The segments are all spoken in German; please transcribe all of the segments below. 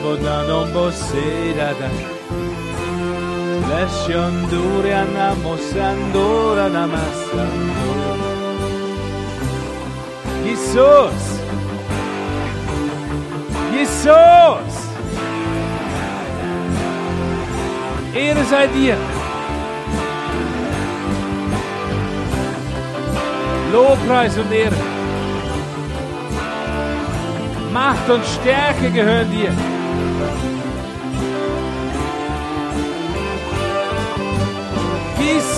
Rambonanombo Sedada. Lascianduria namosandora namasandora. Jesus! Jesus! Ehre sei dir. Lobpreis und Ehre. Macht und Stärke gehören dir.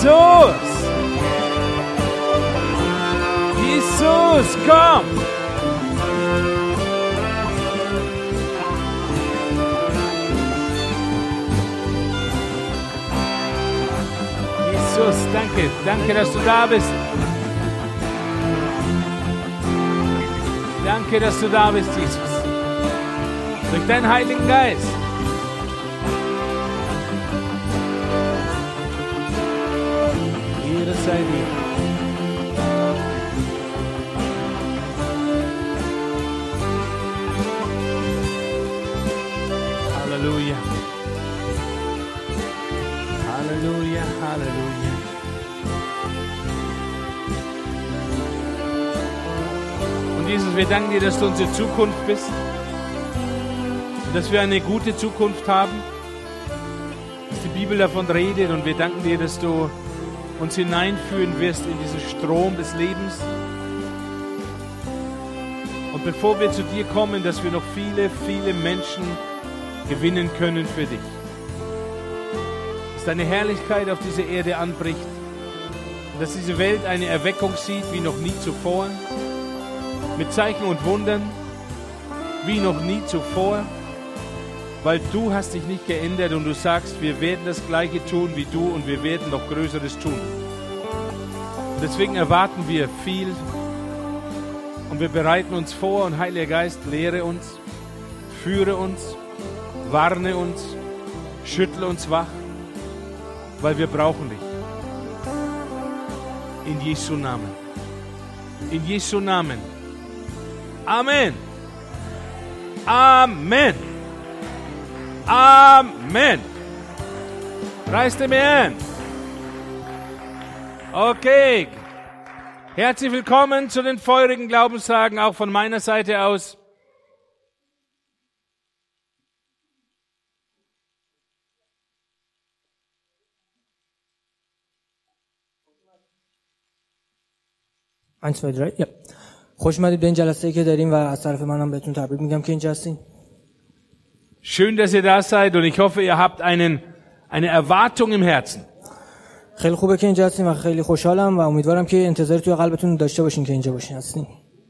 Jesus! Jesus, komm! Jesus, danke, danke, dass du da bist. Danke, dass du da bist, Jesus. Durch deinen Heiligen Geist. Ehre sei dir. Halleluja. Halleluja, Halleluja. Und Jesus, wir danken dir, dass du unsere Zukunft bist. Dass wir eine gute Zukunft haben. Dass die Bibel davon redet. Und wir danken dir, dass du uns hineinführen wirst in diesen Strom des Lebens. Und bevor wir zu dir kommen, dass wir noch viele, viele Menschen gewinnen können für dich. Dass deine Herrlichkeit auf dieser Erde anbricht. Und dass diese Welt eine Erweckung sieht wie noch nie zuvor. Mit Zeichen und Wundern wie noch nie zuvor. Weil du hast dich nicht geändert und du sagst, wir werden das Gleiche tun wie du und wir werden noch Größeres tun. Deswegen erwarten wir viel und wir bereiten uns vor und Heiliger Geist, lehre uns, führe uns, warne uns, schüttle uns wach, weil wir brauchen dich. In Jesu Namen. In Jesu Namen. Amen. Amen. Amen. Reißt mir an. Okay. Herzlich willkommen zu den feurigen Glaubenstagen, auch von meiner Seite aus. Eins, zwei, drei. Ja. خوش اومدید به این جلسه که داریم و از طرف منم بهتون تبریک میگم که اینجا هستین Schön, dass ihr da seid und ich hoffe, ihr habt einen, eine Erwartung im Herzen. خیلی خوبه که اینجا هستین و خیلی خوشحالم و امیدوارم که انتظاری توی قلبتون داشته باشین که اینجا باشین هستین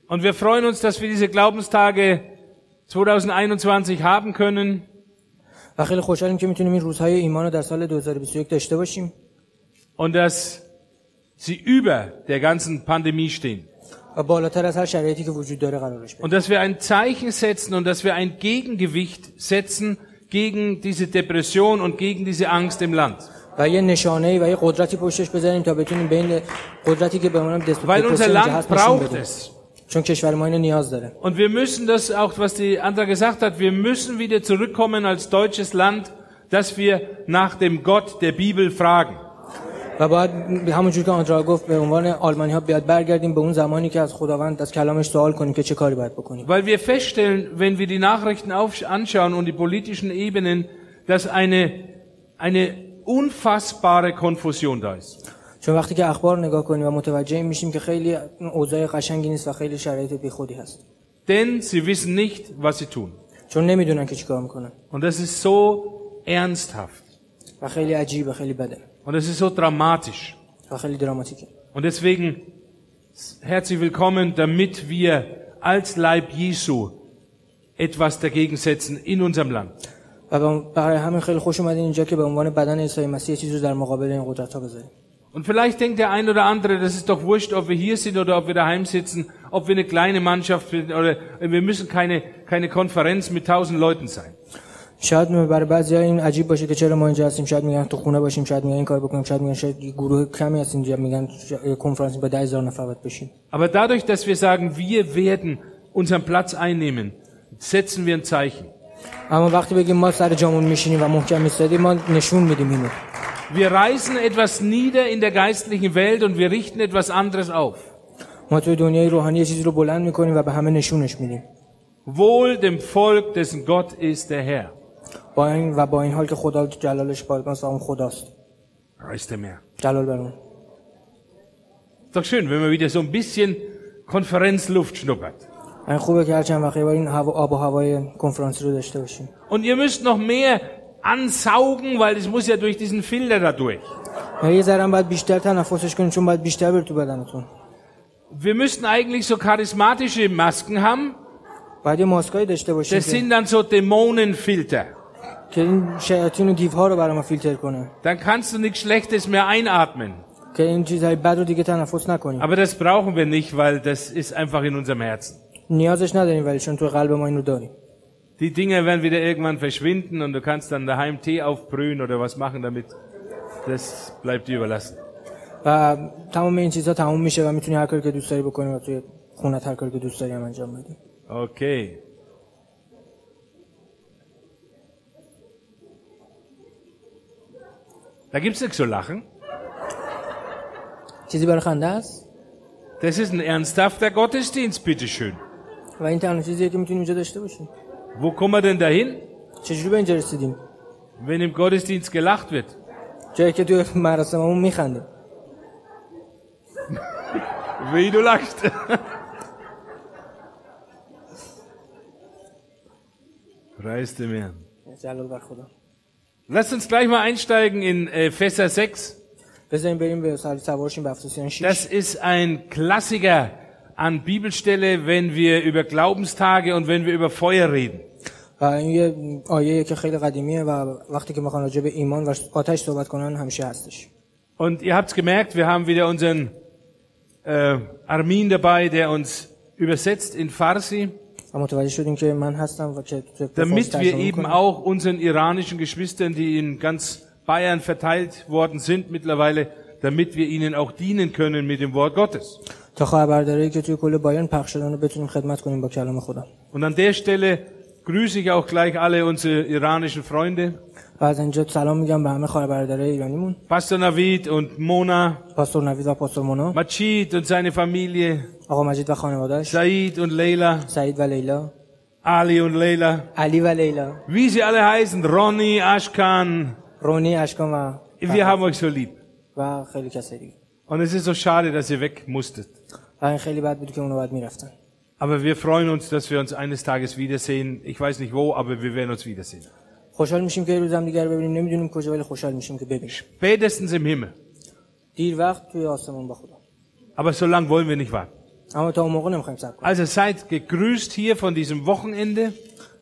Und wir freuen uns, dass wir diese Glaubenstage 2021 haben können. و خیلی خوشحالیم که میتونیم این روزهای ایمان رو در سال 2021 داشته باشیم und dass sie über der ganzen Pandemie stehen. و بالاتر از هر شرایطی که وجود داره قرارش بدیم Und dass wir ein Zeichen setzen und dass wir ein Gegengewicht setzen gegen diese Depression und gegen diese Angst im Land. و یه نشانه و یه قدرتی پشتش بذاریم تا بتونیم بین قدرتی که به اونم Weil unser Land braucht es. چون کشور ما اینو نیاز داره Und wir müssen das auch, was die Andra gesagt hat, wir müssen wieder zurückkommen als deutsches Land, dass wir nach dem Gott der Bibel fragen. و باید همونجور که آندرا گفت به عنوان آلمانی ها بیاد برگردیم به اون زمانی که از خداوند از کلامش سوال کنیم که چه کاری باید بکنیم Weil wir feststellen, wenn wir die Nachrichten auf, anschauen und die politischen Ebenen, dass eine, eine unfassbare Konfusion da ist. چون وقتی که اخبار نگاه کنیم و متوجه میشیم که خیلی اوضاع قشنگی نیست و خیلی شرایط بیخودی هست Denn sie wissen nicht, was sie tun. چون نمی‌دونن که چیکار می‌کنن Und das ist so ernsthaft. و خیلی عجیبه خیلی بده Und es ist so dramatisch. و خیلی دراماتیکه Und deswegen herzlich willkommen, damit wir als Leib Jesu etwas dagegen setzen in unserem Land. و به- برای همین خیلی خوش اومدین اینجا که به عنوان بدن عیسی مسیح چیزی رو در مقابل این قدرت ها بذاریم Und vielleicht denkt der ein oder andere, das ist doch wurscht, ob wir hier sind oder ob wir daheim sitzen, ob wir eine kleine Mannschaft sind oder wir müssen keine, keine Konferenz mit tausend Leuten sein. شاید برای بعضی این عجیب باشه که چرا ما اینجا هستیم شاید میگن تو خونه باشیم شاید میگن این کار بکنیم شاید میگن شاید یه گروه کمی هست اینجا میگن ش- کنفرانس با 10000 نفر باید بشیم Aber dadurch, dass wir sagen, wir werden unseren Platz einnehmen, setzen wir ein Zeichen. اما وقتی بگیم ما سر جامون میشینیم و محکم ایستادیم ما نشون میدیم اینو Wir reißen etwas nieder in der geistlichen Welt und wir richten etwas anderes auf. ما توی دنیای روحانی یه چیزی رو بلند میکنیم و به همه نشونش میدیم Wohl dem Volk, dessen Gott ist der Herr. با این و با این حال که خدا جلالش پاکاست و اون خداست Preis dem Herrn. جلال بر اون Ist doch schön, wenn man wieder so ein bisschen Konferenzluft schnuppert. این خوبه که هر چند وقت یه بار این هوا آب و هوای کنفرانسی رو داشته باشیم Und ihr müsst noch mehr ansaugen, weil es muss ja durch diesen Filter da durch. و یه ذره هم باید بیشتر تنفسش کنیم چون باید بیشتر بره تو بدنتون Wir müssten eigentlich so charismatische Masken haben. باید یه ماسکایی داشته باشیم Das که, sind dann so Dämonenfilter. که این شیاطین و دیوها رو برای ما فیلتر کنه Dann kannst du nichts Schlechtes mehr einatmen. که این چیزهای بد رو دیگه تنفس نکنیم Aber das brauchen wir nicht, weil das ist einfach in unserem Herzen. نیازش نداریم ولی چون تو قلب ما این رو dاریم Die Dinger werden wieder irgendwann verschwinden und du kannst dann daheim Tee aufbrühen oder was machen damit. Das bleibt dir überlassen. و تمام این چیزها تموم میشه و میتونی هر کاری که دوست داری بکنی و توی خونت هر کاری که دوست داری هم انجام بدی Okay. Da gibt's nichts zu lachen. چیزی برای خنده است Das ist ein ernsthafter Gottesdienst, bitteschön. و این تنها چیزیه که میتونی اینجا داشته باشی Wo kommen wir denn dahin, چجوری به اینجا رسیدیم wenn im Gottesdienst gelacht wird? جایی که توی مراسممون میخندیم Wie du lachst. Preis dem Herrn. جلال بر خدا Lasst uns gleich mal einsteigen in äh, Epheser 6. بذاریم بریم به سال سوارشیم به افسوسیان 6 Das ist ein Klassiker an Bibelstelle, wenn wir über Glaubenstage und wenn wir über Feuer reden. و این یه آیه که خیلی قدیمیه و وقتی که میخوان راجع به ایمان و آتش صحبت کنن همیشه هستش Und ihr habt's gemerkt, wir haben wieder unseren äh, Armin dabei, der uns übersetzt in Farsi, damit wir eben auch unseren iranischen Geschwistern, die in ganz Bayern verteilt worden sind mittlerweile, damit wir ihnen auch dienen können mit dem Wort Gottes. Und an der Stelle grüße ich auch gleich alle unsere iranischen Freunde, و از اینجا سلام میگم به همه خواهر برادرای ایرانیمون Pastor Navid und Mona, پاستور نوید و پاستور مونا Majid und seine Familie, آقا مجید و خانوادهش Said und Leila, سعید و لیلا Ali und Leila, علی و لیلا wie sie alle heißen, Ronny, Ashkan. رونی اشکان و Wir haben euch so lieb. و خیلی کسای دیگه Und es ist so schade, dass ihr weg musstet. و این خیلی بد بود که اونو باید میرفتن Aber wir freuen uns, dass wir uns eines Tages wiedersehen. Ich weiß nicht wo, aber wir werden uns wiedersehen. خوشحال میشیم که یه روز هم دیگر ببینیم نمیدونیم کجا ولی خوشحال میشیم که ببینیم Spätestens im Himmel. دیر وقت توی آسمون با خدا Aber so lange wollen wir nicht warten. اما تا اون موقع نمیخوایم صبر کنیم Also seid gegrüßt hier von diesem Wochenende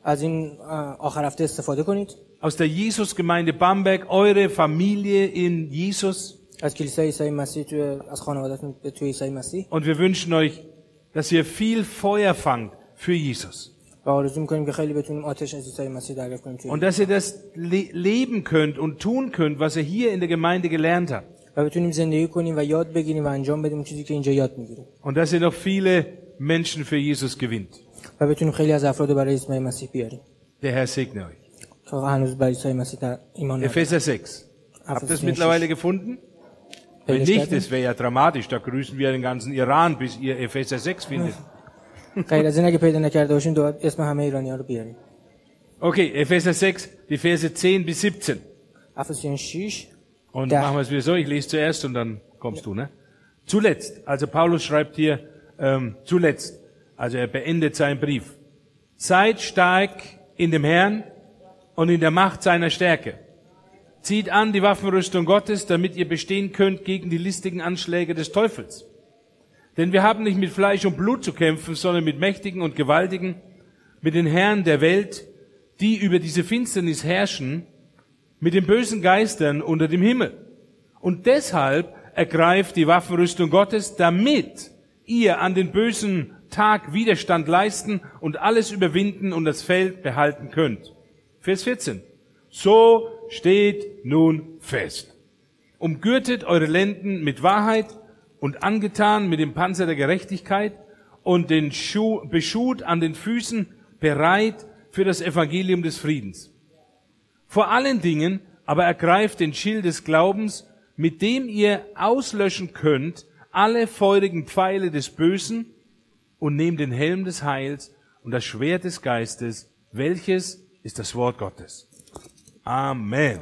از این اه، آخر هفته استفاده کنید aus der Jesusgemeinde Bamberg, eure Familie in Jesus. از کلیسای عیسی مسیح توی از خانوادهتون به توی عیسی مسیح Und wir wünschen euch, dass ihr viel Feuer fangt für Jesus. Und dass ihr das le leben könnt und tun könnt, was ihr hier in der Gemeinde gelernt habt. Und dass ihr noch viele Menschen für Jesus gewinnt. Der Herr segne euch. Epheser 6. Habt ihr das mittlerweile gefunden? Wenn پیداش nicht, کردیم؟ das wäre ja dramatisch. Da grüßen wir den ganzen Iran, bis ihr Epheser 6 findet. غیر از این اگه پیدا نکرده باشیم دو اسم همه ایرانی ها رو بیاریم Okay, Epheser 6, die Verse 10 bis 17. افسیان 6 Und Da. machen wir es wieder so, ich lese zuerst und dann kommst du, ne? Zuletzt, also Paulus schreibt hier, ähm, zuletzt, also er beendet seinen Brief. Seid stark in dem Herrn und in der Macht seiner Stärke. Zieht an die Waffenrüstung Gottes, damit ihr bestehen könnt gegen die listigen Anschläge des Teufels. Denn wir haben nicht mit Fleisch und Blut zu kämpfen, sondern mit Mächtigen und Gewaltigen, mit den Herren der Welt, die über diese Finsternis herrschen, mit den bösen Geistern unter dem Himmel. Und deshalb ergreift die Waffenrüstung Gottes, damit ihr an den bösen Tag Widerstand leisten und alles überwinden und das Feld behalten könnt. Vers 14. So steht nun fest. Umgürtet eure Lenden mit Wahrheit und angetan mit dem Panzer der Gerechtigkeit und den Schuh, Beschut an den Füßen bereit für das Evangelium des Friedens. Vor allen Dingen aber ergreift den Schild des Glaubens, mit dem ihr auslöschen könnt alle feurigen Pfeile des Bösen und nehmt den Helm des Heils und das Schwert des Geistes, welches ist das Wort Gottes. Amen.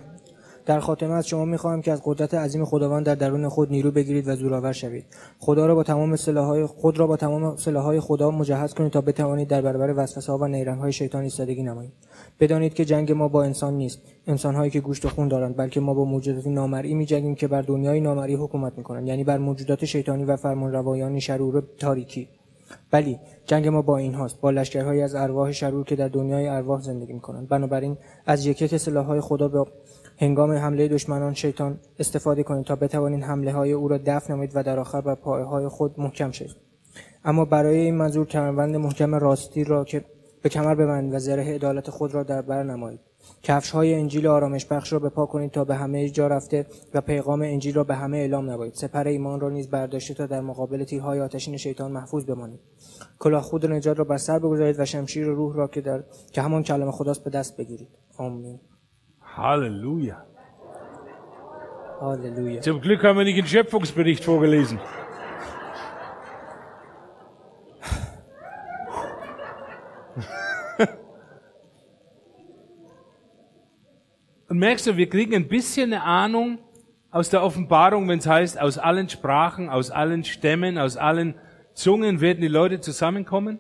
در خاتمه از شما می‌خواهم که از قدرت عظیم خداوند در درون خود نیرو بگیرید و زورآور شوید. خدا را با تمام سلاحهای خود را با تمام سلاحهای خدا مجهز کنید تا بتوانید در برابر وسوسه ها و نیرنگهای شیطان ایستادگی نمایید. بدانید که جنگ ما با انسان نیست. انسانهایی که گوشت و خون دارند بلکه ما با موجودات نامرئی میجنگیم که بر دنیای نامرئی حکومت می‌کنند. یعنی بر موجودات شیطانی و فرمانروایان شرور تاریکی. بلی جنگ ما با این هاست با لشکرهایی از ارواح شرور که در دنیای ارواح زندگی می‌کنند. بنابراین از یک یک سلاحهای خدا به هنگام حمله دشمنان شیطان استفاده کنید تا بتوانید حمله های او را دفع نمایید و در آخر بر پایه های خود محکم شوید. اما برای این منظور کمربند محکم راستی را که به کمر ببندید و زره عدالت خود را در بر نمایید. کفش های انجیل آرامش بخش را به پا کنید تا به همه جا رفته و پیغام انجیل را به همه اعلام نمایید سپر ایمان را نیز برداشته تا در مقابل تیرهای آتشین شیطان محفوظ بمانید. کلاه خود نجات را بر سر بگذارید و شمشیر روح را که در که همان کلمه خداست به دست بگیرید. آمین. Halleluja. هاللویا Zum Glück haben wir nicht den Schöpfungsbericht vorgelesen. Und merkst du, wir kriegen ein bisschen eine Ahnung aus der Offenbarung, wenn es heißt, aus allen Sprachen, aus allen Stämmen, aus allen Zungen werden die Leute zusammenkommen.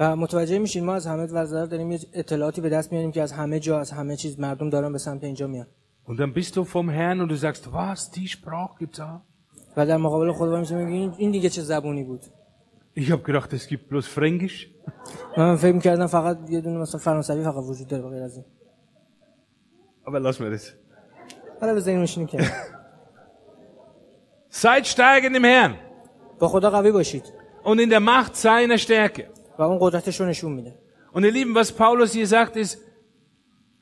و متوجه میشین ما از همه وزارت داریم یه اطلاعاتی به دست میاریم که از همه جا از همه چیز مردم دارن به سمت اینجا میان Und dann bist du vom Herrn und du sagst, was, die Sprache gibt's auch? و در مقابل خدا میشه میگیم این دیگه چه زبونی بود Ich habe gedacht, es gibt bloß Fränkisch. من فکر میکردم فقط یه دونه مثلا فرانسوی فقط وجود داره غیر از این Aber lassen wir das. حالا بذاریم میشینیم که Seid stark in dem Herrn با خدا قوی باشید und in der Macht seiner Stärke. و اون قدرتش رو نشون میده Und ihr Lieben, was Paulus hier sagt, ist,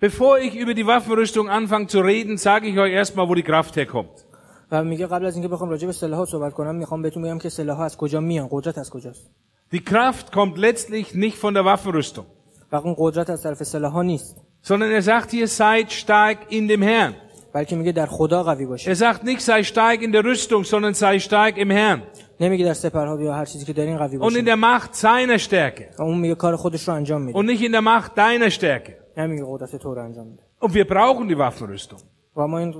bevor ich über die Waffenrüstung anfange zu reden, sage ich euch erstmal, wo die Kraft herkommt. و میگه قبل از اینکه بخوام راجع به سلاح صحبت کنم میخوام بهتون بگم که سلاح از کجا میان قدرت از کجاست Die Kraft kommt letztlich nicht von der Waffenrüstung, و اون قدرت از طرف سلاح ها نیست sondern er sagt hier, seid stark in dem Herrn. بلکه میگه در خدا قوی Er باشید sagt nicht, sei stark in der Rüstung, sondern sei stark im Herrn نمیگه در سپرها یا هر چیزی که دارین قوی und in باشید der Macht seiner Stärke و اون میگه کار خودش رو انجام میده und nicht in der Macht deiner Stärke. نمیگه قدرت تو رو انجام میده Und wir brauchen die Waffenrüstung. و ما این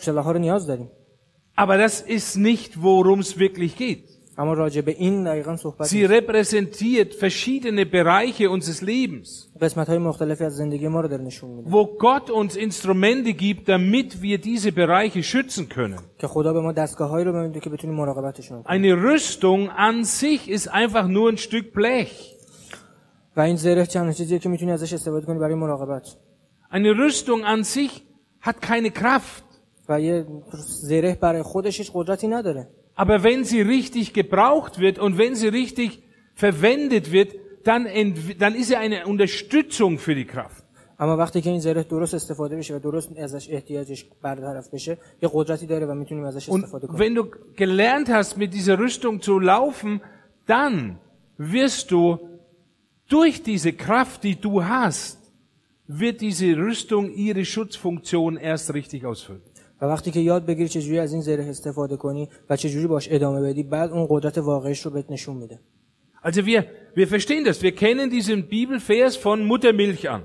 سلاح ها رو نیاز داریم Aber das ist nicht, worum es wirklich geht. Sie repräsentiert verschiedene Bereiche unseres Lebens, wo Gott uns Instrumente gibt, damit wir diese Bereiche schützen können. Eine Rüstung an sich ist einfach nur ein Stück Blech. Eine Rüstung an sich hat keine Kraft. و یه زره برای خودش هیچ قدرتی نداره Aber wenn sie richtig gebraucht wird und wenn sie richtig verwendet wird, dann, ent- dann ist sie eine Unterstützung für die Kraft. اما وقتی که این زره درست استفاده بشه و درست ازش احتیاجش برطرف بشه یه قدرتی داره و میتونیم ازش Und استفاده کنیم wenn du gelernt hast, mit dieser Rüstung zu laufen, dann wirst du durch diese Kraft, die du hast, wird diese Rüstung ihre Schutzfunktion erst richtig ausfüllen. و وقتی که یاد بگیری چجوری از این زره استفاده کنی و چجوری باش ادامه بدی بعد اون قدرت واقعیش رو بهت نشون میده Also wir, wir verstehen das. Wir kennen diesen Bibelvers von Muttermilch an.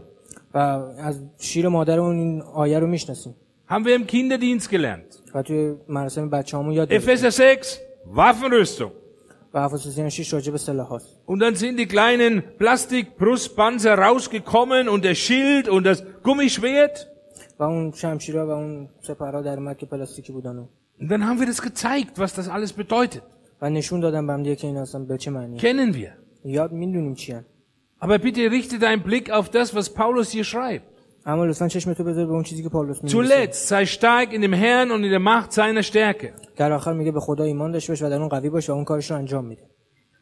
و از شیر مادرمون این آیه رو میشناسیم Haben wir im Kinderdienst gelernt. و توی مراسم بچه‌هامون یاد گرفتیم Epheser 6, Waffenrüstung. و افسوسیان 6 راجع به سلاح هاست Und dann sind die kleinen Plastikbrustpanzer rausgekommen und der Schild und das Gummischwert. و اون شمشیرا و اون سپرها در اومد که پلاستیکی بودن و Und dann haben wir das gezeigt, was das alles bedeutet. و نشون دادم به هم دیگه که این اصلا به چه معنی Kennen wir. یاد میدونیم چی هن. Aber bitte richte deinen Blick auf das, was Paulus hier schreibt. اما لطفا چشم تو بذار به اون چیزی که پاولوس میگه Zuletzt sei stark in dem Herrn und in der Macht seiner Stärke. در آخر میگه به خدا ایمان داشته باش و در اون قوی باش و اون کارش رو انجام میده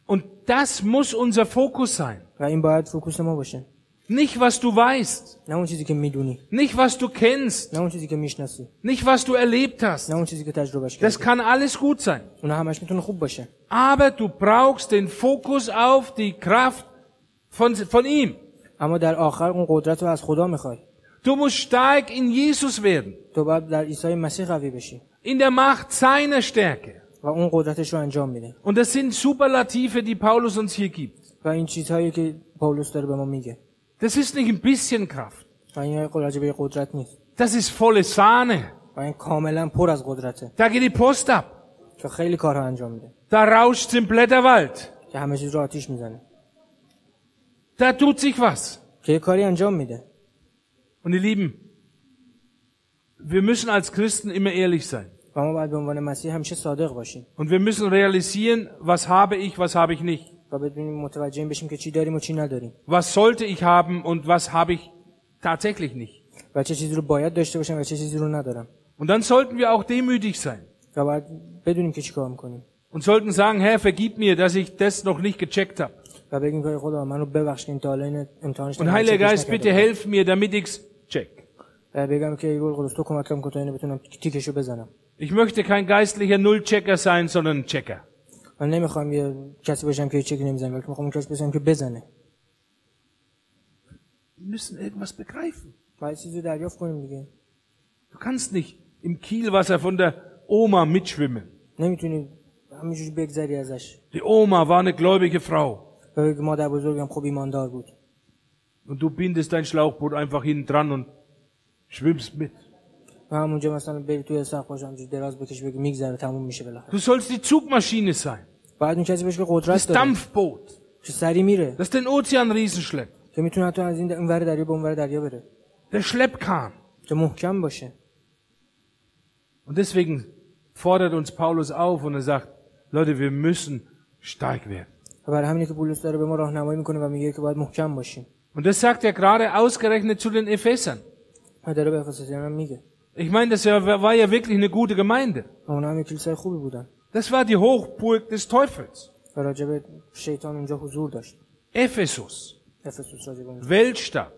Und das muss unser Fokus sein. و این باید فوکوس ما باشه Nicht, was du weißt, نه اون چیزی که میدونی nicht, was du kennst, نه اون چیزی که میشناسی nicht, was du erlebt hast. نه اون چیزی که تجربهش Das کردی kann alles gut sein. اونها همش میتونه خوب باشه Aber du brauchst den Fokus auf die Kraft von, von ihm. اما در آخر اون قدرت رو از خدا میخوای Du musst stark in Jesus werden, تو باید در عیسی مسیح قوی بشی in der Macht seiner Stärke. و اون قدرتش رو انجام میده Und das sind Superlative, die Paulus uns hier gibt. و این چیزهایی که پاولوس داره به ما میگه Das ist nicht ein bisschen Kraft. Das ist volle Sahne. Da geht die Post ab. Da rauscht im Blätterwald. Da tut sich was. Und ihr Lieben, wir müssen als Christen immer ehrlich sein. Und wir müssen realisieren, was habe ich, was habe ich nicht. و بدونیم متوجه این بشیم که چی داریم و چی نداریم Was sollte ich haben und was habe ich tatsächlich nicht. و چه چیزی رو باید داشته باشم و چه چیزی رو ندارم Und dann sollten wir auch demütig sein و باید بدونیم که چیکار میکنیم und sollten sagen, Herr, vergib mir, dass ich das noch nicht gecheckt habe. و بگیم که خدا من رو ببخش که این تا حالا این امتحانش Und نکردم، Heiliger چکش Geist, bitte نکردم. helf mir, damit ich's check. و بگم که ای روح القدس تو کمکم کن تا اینو بتونم تیکشو بزنم Ich möchte kein geistlicher Nullchecker sein, sondern ein Checker. من نمیخوام یه کسی باشم که چک نمیزنم بلکه میخوام اون کسی باشم که بزنه Wir müssen irgendwas begreifen. باید چیزی رو دریافت کنیم دیگه Du kannst nicht im Kielwasser von der Oma mitschwimmen. نمیتونی همینجوری بگذری ازش Die Oma war eine gläubige Frau. و بگی مادر بزرگم خوب ایماندار بود Und du bindest dein Schlauchboot einfach hinten dran und schwimmst mit. و همونجا مثلا بری توی سقف باشم همینجوری دراز بکش بگی میگذره تموم میشه بالاخره Du sollst die Zugmaschine sein. باید اون کسی باشه که Das قدرت داره Dampfboot, که سری میره das den Ozean riesen که میتونه حتی از این اون ور دریا به اون ور دریا بره Der Schleppkahn. که محکم باشه Und deswegen fordert uns Paulus auf und er sagt, Leute, wir müssen stark werden. و برای همینه که پولس داره به ما راهنمایی میکنه و میگه که باید محکم باشیم Und das sagt er gerade ausgerechnet zu den Ephesern. و داره به افسسیان هم میگه ich meine, das war ja wirklich eine gute Gemeinde. Das war die Hochburg des Teufels. Ephesus. Weltstadt.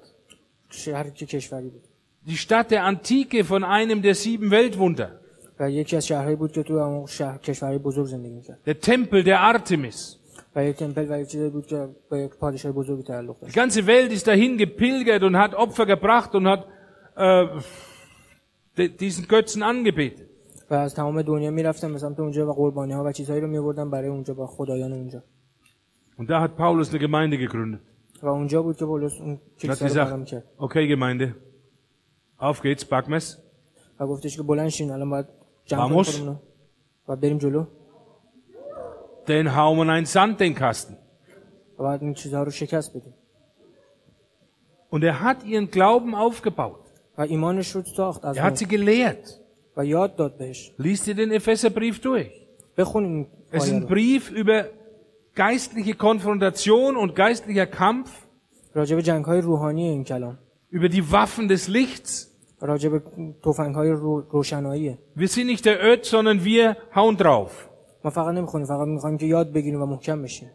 Die Stadt der Antike von einem der sieben Weltwunder. Der Tempel der Artemis. Die ganze Welt ist dahin gepilgert und hat Opfer gebracht und hat äh, diesen Götzen angebetet. و از تمام دنیا میرفتن به سمت اونجا و قربانی ها و چیزهایی رو میبردن برای اونجا با خدایان اونجا Und da hat Paulus eine Gemeinde gegründet. و اونجا بود که پولس اون Und hat کلیسا رو برقرار gesagt, میکرد okay Gemeinde, auf geht's, Backmess. و گفتش که بلند شین الان باید جمع کنیم Vamos. خودمون رو و بریم جلو Den hauen wir einen Sand den Kasten. و بعد این چیزها رو شکست بدیم Und er hat ihren Glauben aufgebaut. و ایمانش رو ساخت از Er نو hat sie gelehrt. و یاد داد بهش Lies dir den Epheserbrief durch. بخونین این Es ist آیه ein رو Brief über geistliche Konfrontation und geistlicher Kampf, راجع به جنگ های روحانی این کلام über die Waffen des Lichts. راجع به توفنگ های رو... روشناییه Wir sind nicht der Öd, sondern wir hauen drauf. ما فقط نمیخونیم فقط میخوایم که یاد بگیریم و محکم بشیم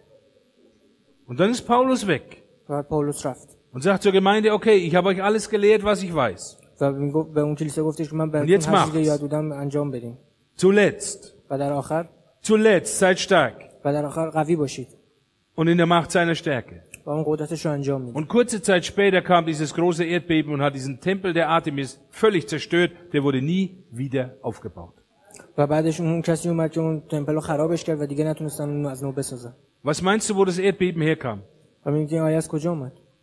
Und dann ist Paulus weg و بعد پاولوس رفت und sagt zur Gemeinde, okay, ich habe euch alles gelehrt, was ich weiß. Und jetzt macht Zuletzt. Zuletzt, seid stark. Und in der Macht seiner Stärke. Und kurze Zeit später kam dieses große Erdbeben und hat diesen Tempel der Artemis völlig zerstört. Der wurde nie wieder aufgebaut. Was meinst du, wo das Erdbeben herkam?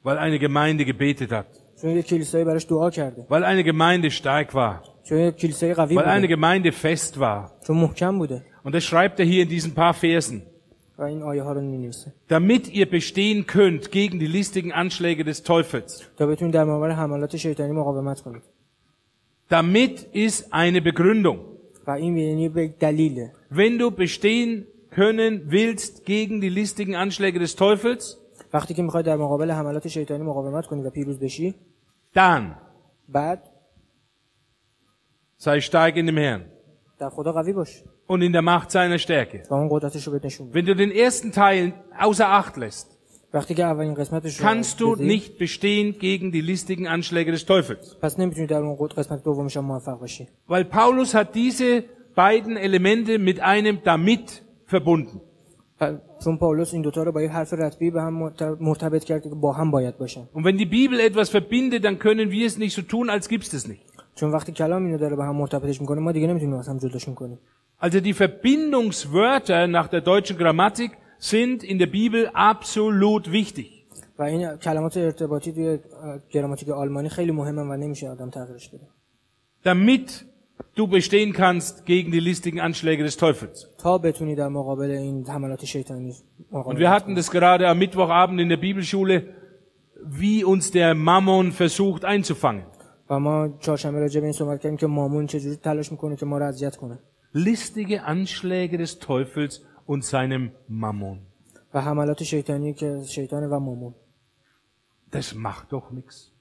و میگه این آیه از کجا اومد Weil eine Gemeinde gebetet hat. چون یه کلیسایی براش دعا کرده Weil eine Gemeinde stark war. چون یه کلیسای قوی Weil eine بوده Gemeinde fest war. چون محکم بوده Und das schreibt er hier in diesen paar Versen. و این آیه ها رو مینویسه Damit ihr bestehen könnt gegen die listigen Anschläge des Teufels. تا بتونید در مقابل حملات شیطانی مقاومت کنید Damit ist eine Begründung. و این یعنی به دلیله Wenn du bestehen können willst gegen die listigen Anschläge des Teufels, وقتی که میخوای در مقابل حملات شیطانی مقاومت کنی و پیروز بشی dann بعد sei stark in dem Herrn در خدا قوی باش und in der Macht seiner Stärke. و اون قدرتش رو بهت نشون بده Wenn du den ersten Teil außer Acht lässt, وقتی که اولین قسمتش رو kannst du بدی، nicht bestehen gegen die listigen Anschläge des Teufels. پس نمیتونی در اون قد- قسمت دومش هم موفق باشی Weil Paulus hat diese beiden Elemente mit einem damit verbunden. و چون پاولس این دوتا رو با یه حرف رتبی به هم مرت- مرتبط کرد که با هم باید باشن Und wenn die Bibel etwas verbindet, dann können wir es nicht so tun, als gibt's das nicht. چون وقتی کلام اینو داره به هم مرتبطش میکنه ما دیگه نمیتونیم از هم جداشون کنیم Also die Verbindungswörter nach der deutschen Grammatik sind in der Bibel absolut wichtig. و این کلمات ارتباطی توی اه، گراماتیک آلمانی خیلی مهمن و نمیشه آدم تغییرش بده damit du bestehen kannst gegen die listigen Anschläge des Teufels. Und wir hatten das gerade am Mittwochabend in der Bibelschule, wie uns der Mammon versucht einzufangen. Listige Anschläge des Teufels und seinem Mammon. Das macht doch nichts.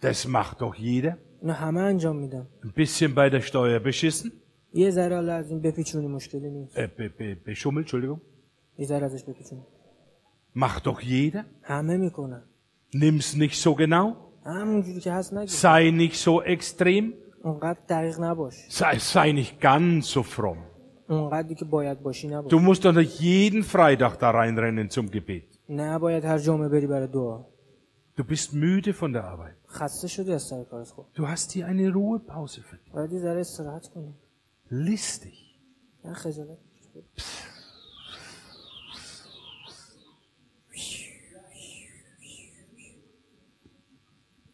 Das macht doch jeder. اینا همه انجام میدن Ein bisschen bei der Steuer beschissen, یه ذره حالا از این بپیچونی مشکلی نیست äh, be, be, beschummelt, Entschuldigung. یه ذره ازش بپیچونی Macht doch jeder. همه میکنن Nimm's nicht so genau. همونجوری که هست نگیر Sei nicht so extrem. اونقدر دقیق نباش Sei, sei nicht ganz so fromm. اونقدری که باید باشی نباش Du musst doch nicht jeden Freitag da reinrennen zum Gebet. نه باید هر جمعه بری برای دعا Du bist müde von der Arbeit. خسته شدی از سر کارت خب Du hast hier eine Ruhepause verdient. باید یه ذره استراحت کنی Listig. نه خجالت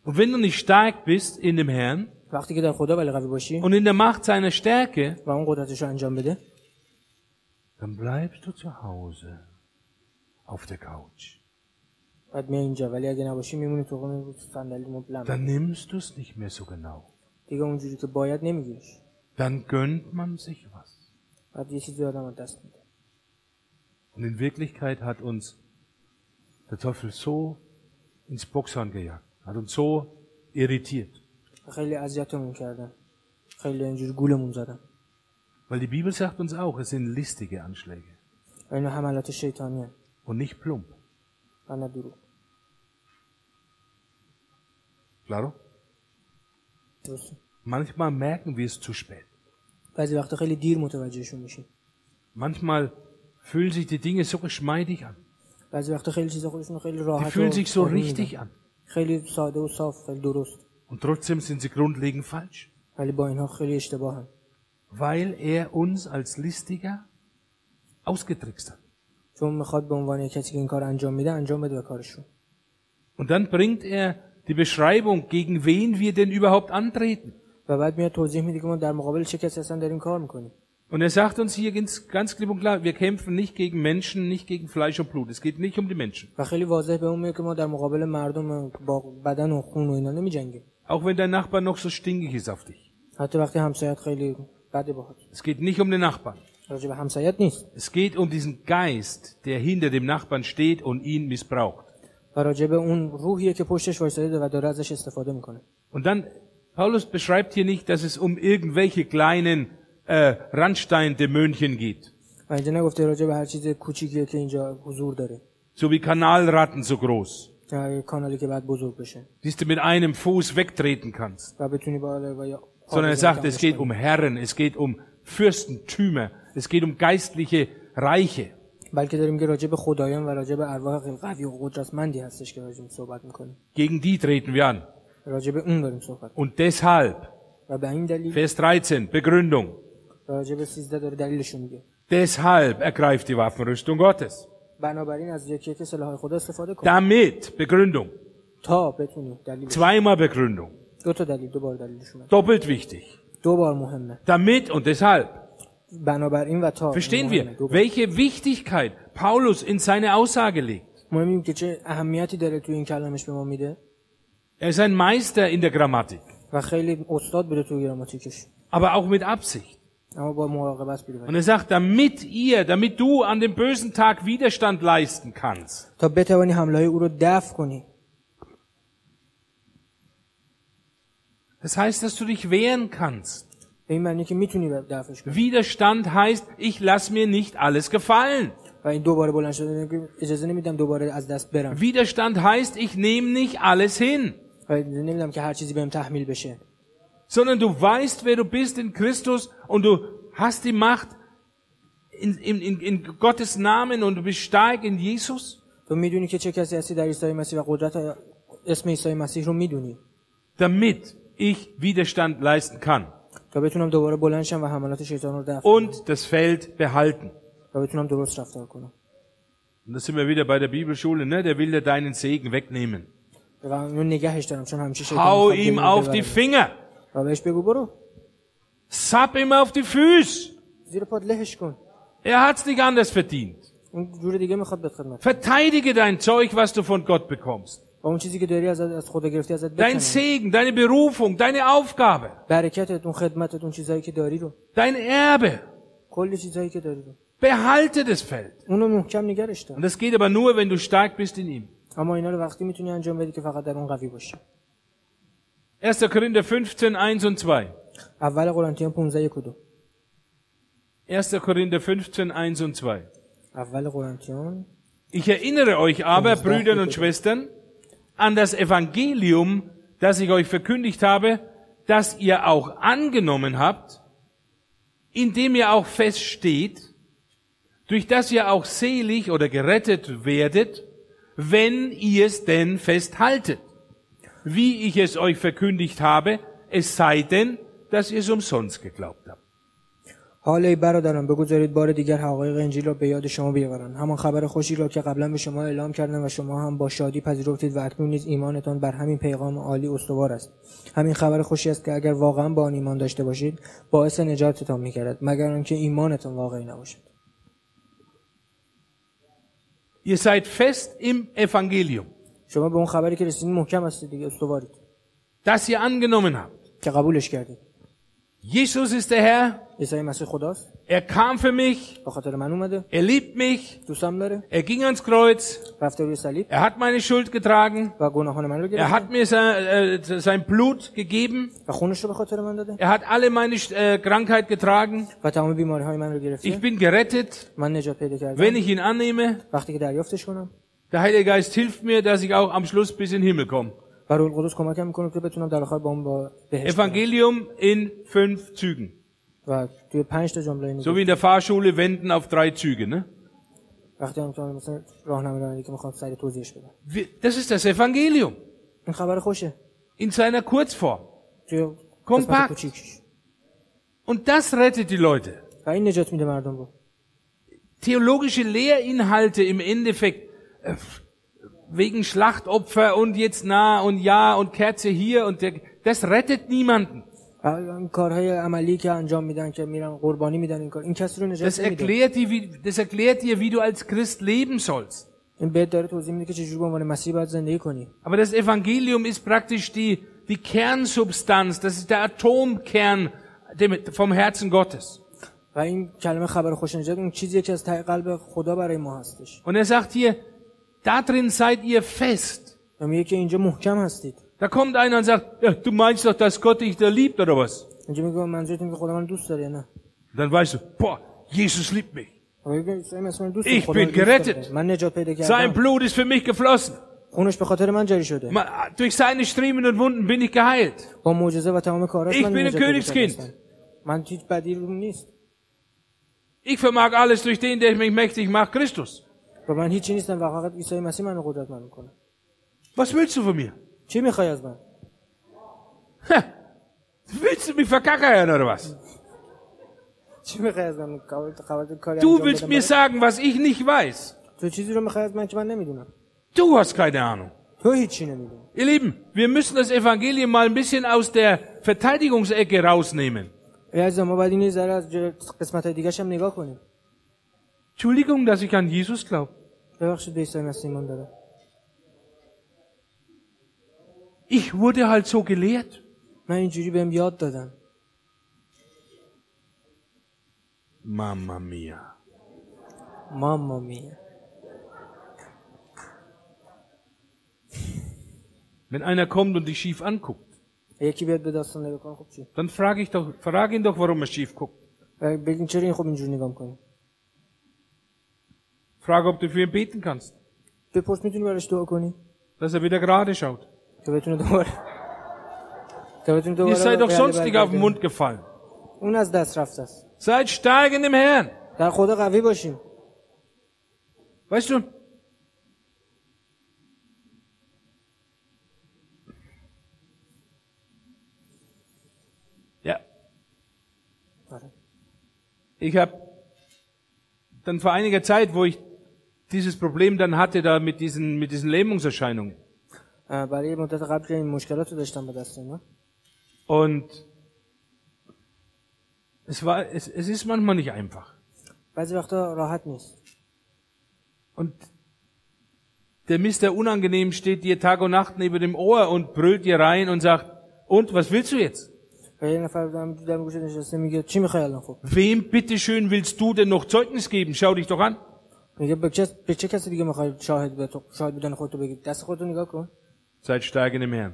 Und wenn du nicht stark bist in dem Herrn وقتی که در خدا ولی قوی باشی und in der Macht seiner Stärke, و اون قدرتش رو انجام بده dann bleibst du zu Hause auf der Couch. بعد میای اینجا ولی اگه نباشی میمونی تو خونه رو صندلی مبلم Dann nimmst du es nicht mehr so genau. دیگه اونجوری که باید نمیگیریش Dann gönnt man sich was. بعد یه چیزی آدم از دست میده Und in Wirklichkeit hat uns der Teufel so ins Boxhorn gejagt, hat uns so irritiert. خیلی اذیتمون کردن خیلی اینجوری گولمون زدن Weil die Bibel sagt uns auch, es sind listige Anschläge و اینا حملات شیطانی und nicht plump. و نه دروغ Claro? درسته Manchmal merken wir es zu spät. بعضی وقتا خیلی دیر متوجهشون میشیم Manchmal fühlen sich die Dinge so geschmeidig an. بعضی وقتا خیلی چیزا خودشون خیلی Die راحت fühlen و sich so آروم richtig میدن. an. خیلی ساده و صاف خیلی درست Und trotzdem sind sie grundlegend falsch. ولی با اینها خیلی اشتباهن Weil er uns als Listiger ausgetrickst hat. چون میخواد به عنوان کسی که این کار انجام میده انجام بده به کارشون Und dann bringt er die Beschreibung, gegen wen wir denn überhaupt antreten. و بعد میاد توضیح میده که ما در مقابل چه کسی اصلا داریم kar میکنیم Und er sagt uns hier ganz, ganz klipp und klar, wir kämpfen nicht gegen Menschen, nicht gegen Fleisch und Blut. Es geht nicht um die Menschen. و خیلی واضح به اون میگه که ما در مقابل مردم با بدن و خون و اینا نمیجنگیم Auch wenn dein Nachbar noch so stinkig ist auf dich. حتی وقتی همسایت خیلی بده باهات Es geht nicht um den Nachbarn. راجع به همسایت نیست Es geht um diesen Geist, der hinter dem Nachbarn steht und ihn missbraucht. و راجع به اون روحیه که پشتش وایساده و داره ازش استفاده میکنه Und dann, Paulus beschreibt hier nicht, dass es um irgendwelche kleinen äh, Randsteindämonchen geht. و اینجا نگفته راجع به هر چیز کوچیکیه که اینجا حضور داره So wie Kanalratten so groß, یا یه کانالی که بعد بزرگ بشه die du mit einem Fuß wegtreten kannst. و بتونی بالا و یا Sondern er sagt, es geht um Herren, es geht um Fürstentümer, es geht um geistliche Reiche. بلکه داریم که راجع به خدایان و راجع به ارواح خیلی قوی و قدرتمندی هستش که راجع به صحبت میکنیم Gegen die treten wir an. راجع به اون داریم صحبت Und deshalb, و به این دلیل Vers 13, Begründung, راجع به 13 داره دلیلشون میگه deshalb ergreift die Waffenrüstung Gottes. بنابراین از یکی یک سلاح خدا استفاده کن Damit, Begründung, تا بتونی دلیل zweimal Begründung, دو تا دلیل دو بار دلیلشون هست. doppelt wichtig. دو بار مهمه Damit und deshalb. Verstehen wir, welche Wichtigkeit Paulus in seine Aussage legt. Er ist ein Meister in der Grammatik. Aber auch mit Absicht. Und er sagt, damit ihr, damit du an dem bösen Tag Widerstand leisten kannst. Das heißt, dass du dich wehren kannst. Widerstand heißt, ich lasse mir nicht alles gefallen. Widerstand heißt, ich nehme nicht alles hin. Sondern du weißt, wer du bist in Christus und du hast die Macht in, in, in Gottes Namen und du bist stark in Jesus. Damit ich Widerstand leisten kann. تا بتونم دوباره بلند شم و حملات شیطان رو دفع کنم und das Feld behalten. و بتونم درست رفتار کنم Und da sind wir wieder bei der Bibelschule, ne? Der will dir deinen Segen wegnehmen. و اونو نگهش دارم چون همیشه شیطان Hau می‌خواد ihm بهم auf ببره. die Finger. و بهش بگو برو Zapp ihm auf die Füße. زیر پات لهش کن Er hat's nicht anders verdient. اون جور دیگه میخواد بهت خدمت Verteidige dein Zeug, was du von Gott bekommst. Dein Segen, deine Berufung, deine Aufgabe. Dein Erbe. Behalte das Feld. Und das geht aber nur, wenn du stark bist in ihm. 1. Korinther 15, 1 und 2. 1. Korinther 15, 1 und 2. Ich erinnere euch aber, Brüder und Schwestern, an das Evangelium, das ich euch verkündigt habe, das ihr auch angenommen habt, in dem ihr auch feststeht, durch das ihr auch selig oder gerettet werdet, wenn ihr es denn festhaltet. Wie ich es euch verkündigt habe, es sei denn, dass ihr es umsonst geglaubt habt. حال ای برادران بگذارید بار دیگر حقایق انجیل را به یاد شما بیاورند همان خبر خوشی را که قبلا به شما اعلام کردم و شما هم با شادی پذیرفتید و اکنون نیز ایمانتان بر همین پیغام عالی استوار است. همین خبر خوشی است که اگر واقعا با آن ایمان داشته باشید باعث نجاتتان می‌کرد مگر آنکه ایمانتان واقعی نباشد. Ihr seid fest im Evangelium, شما به اون خبری که رسیدین محکم هستید دیگه استوارید. Das ihr angenommen habt. که قبولش کردید. Jesus ist der Herr, عیسی مسیح خداست er kam für mich, به خاطر من اومده er liebt mich, دوستم داره er ging ans Kreuz, رفته روی صلیب er hat meine Schuld getragen, و گناهان من رو er گرفته hat mir sein, äh, sein Blut gegeben, و خونش رو به خاطر من داده er hat alle meine äh, Krankheit getragen, و تمام بیماری های من رو ich گرفته bin gerettet, من نجات پیدا wenn کردم ich ihn annehme. وقتی که دریافتش کنم Der Heilige Geist hilft mir, dass ich auch am Schluss bis in den Himmel komme. و روح القدس کمکم میکنه که بتونم در آخر با اون با بهشت برم. Evangelium in fünf Zügen. و توی پنج تا جمله اینو So wie in der Fahrschule wenden auf drei Züge. Ne? وقتی هم میتونم مثلا راهنمایی رانندگی که میخوام سری توضیحش بدم Wir- Das ist das Evangelium این خبر خوشه in seiner Kurzform. توی کمپکت. قسمت کوچیکش Und das rettet die Leute. و این نجات میده مردم رو theologische Lehrinhalte im Endeffekt äh, wegen Schlachtopfer und jetzt na und ja und Kerze hier und der, das rettet niemanden. Das erklärt, dir, wie, das erklärt dir, wie du als Christ leben sollst. Aber das Evangelium ist praktisch die, die Kernsubstanz, das ist der Atomkern vom Herzen Gottes. Und er sagt hier, da drin seid ihr fest. و میگه که اینجا محکم هستید Da kommt einer und sagt, ja, du meinst doch, dass Gott dich da liebt oder was? اینجا میگه منظورتون که خدا من دوست داره یا نه Dann weißt du, boah, Jesus liebt mich. و میگه عیسی مسیح من دوست Ich داره، خدا bin من دوست داره. gerettet. من نجات پیدا Sein کردم Blut ist für mich geflossen. خونش به خاطر من جاری شده Ma- Durch seine Striemen und Wunden bin ich geheilt. با معجزه و تمام کاراش Ich من bin ein نجات پیدا Königskind. کردم. من هیچ بدی روم نیست Ich vermag alles durch den, der mich mächtig macht, Christus. و من هیچی نیستم و فقط عیسی مسیح منو قدرتمند میکنه Was willst du von mir? چی میخوای از من Ha, willst du mich verkackern oder was? چی میخوای از من خبر خبر کاری Du انجام willst بدم mir برات؟ sagen, was ich nicht weiß. تو چیزی رو میخوای از من که من نمیدونم Du hast keine Ahnung. تو هیچی نمیدونی Ihr Lieben, wir müssen das Evangelium mal ein bisschen aus der Verteidigungsecke rausnehmen. ای عزیزم ما باید این یه ذره از قسمت های دیگه هم نگاه کنیم Entschuldigung, dass ich an Jesus glaube. Ich wurde halt so gelehrt. Mamma mia. Mamma mia. Wenn einer kommt und dich schief anguckt, dann frage ich doch, frag ihn doch, warum er schief guckt. Frage, ob du für ihn beten kannst. Dass er wieder gerade schaut. Ihr seid doch sonstig auf den Mund gefallen. Seid stark in dem Herrn. Weißt du, Ja. Ich habe dann vor einiger Zeit, wo ich dieses Problem dann hatte, da mit diesen, mit diesen Lähmungserscheinungen. اه، برای یه مدت قبل که این مشکلات رو داشتم به دست اینا Und es war, es, es ist manchmal nicht einfach. بعضی وقتا راحت نیست Und der Mister Unangenehm steht dir Tag und Nacht neben dem Ohr und brüllt dir rein und sagt, und was willst du jetzt? و یه نفر دم دم گوشه نشسته میگه چی میخوای الان خب Wem bitteschön willst du denn noch Zeugnis geben? Schau dich doch an. میگه به چه, به چه کسی دیگه میخوای شاهد به تو شاهد بودن خودتو بگی دست خودتو نگاه کن Seid stark in dem Herrn.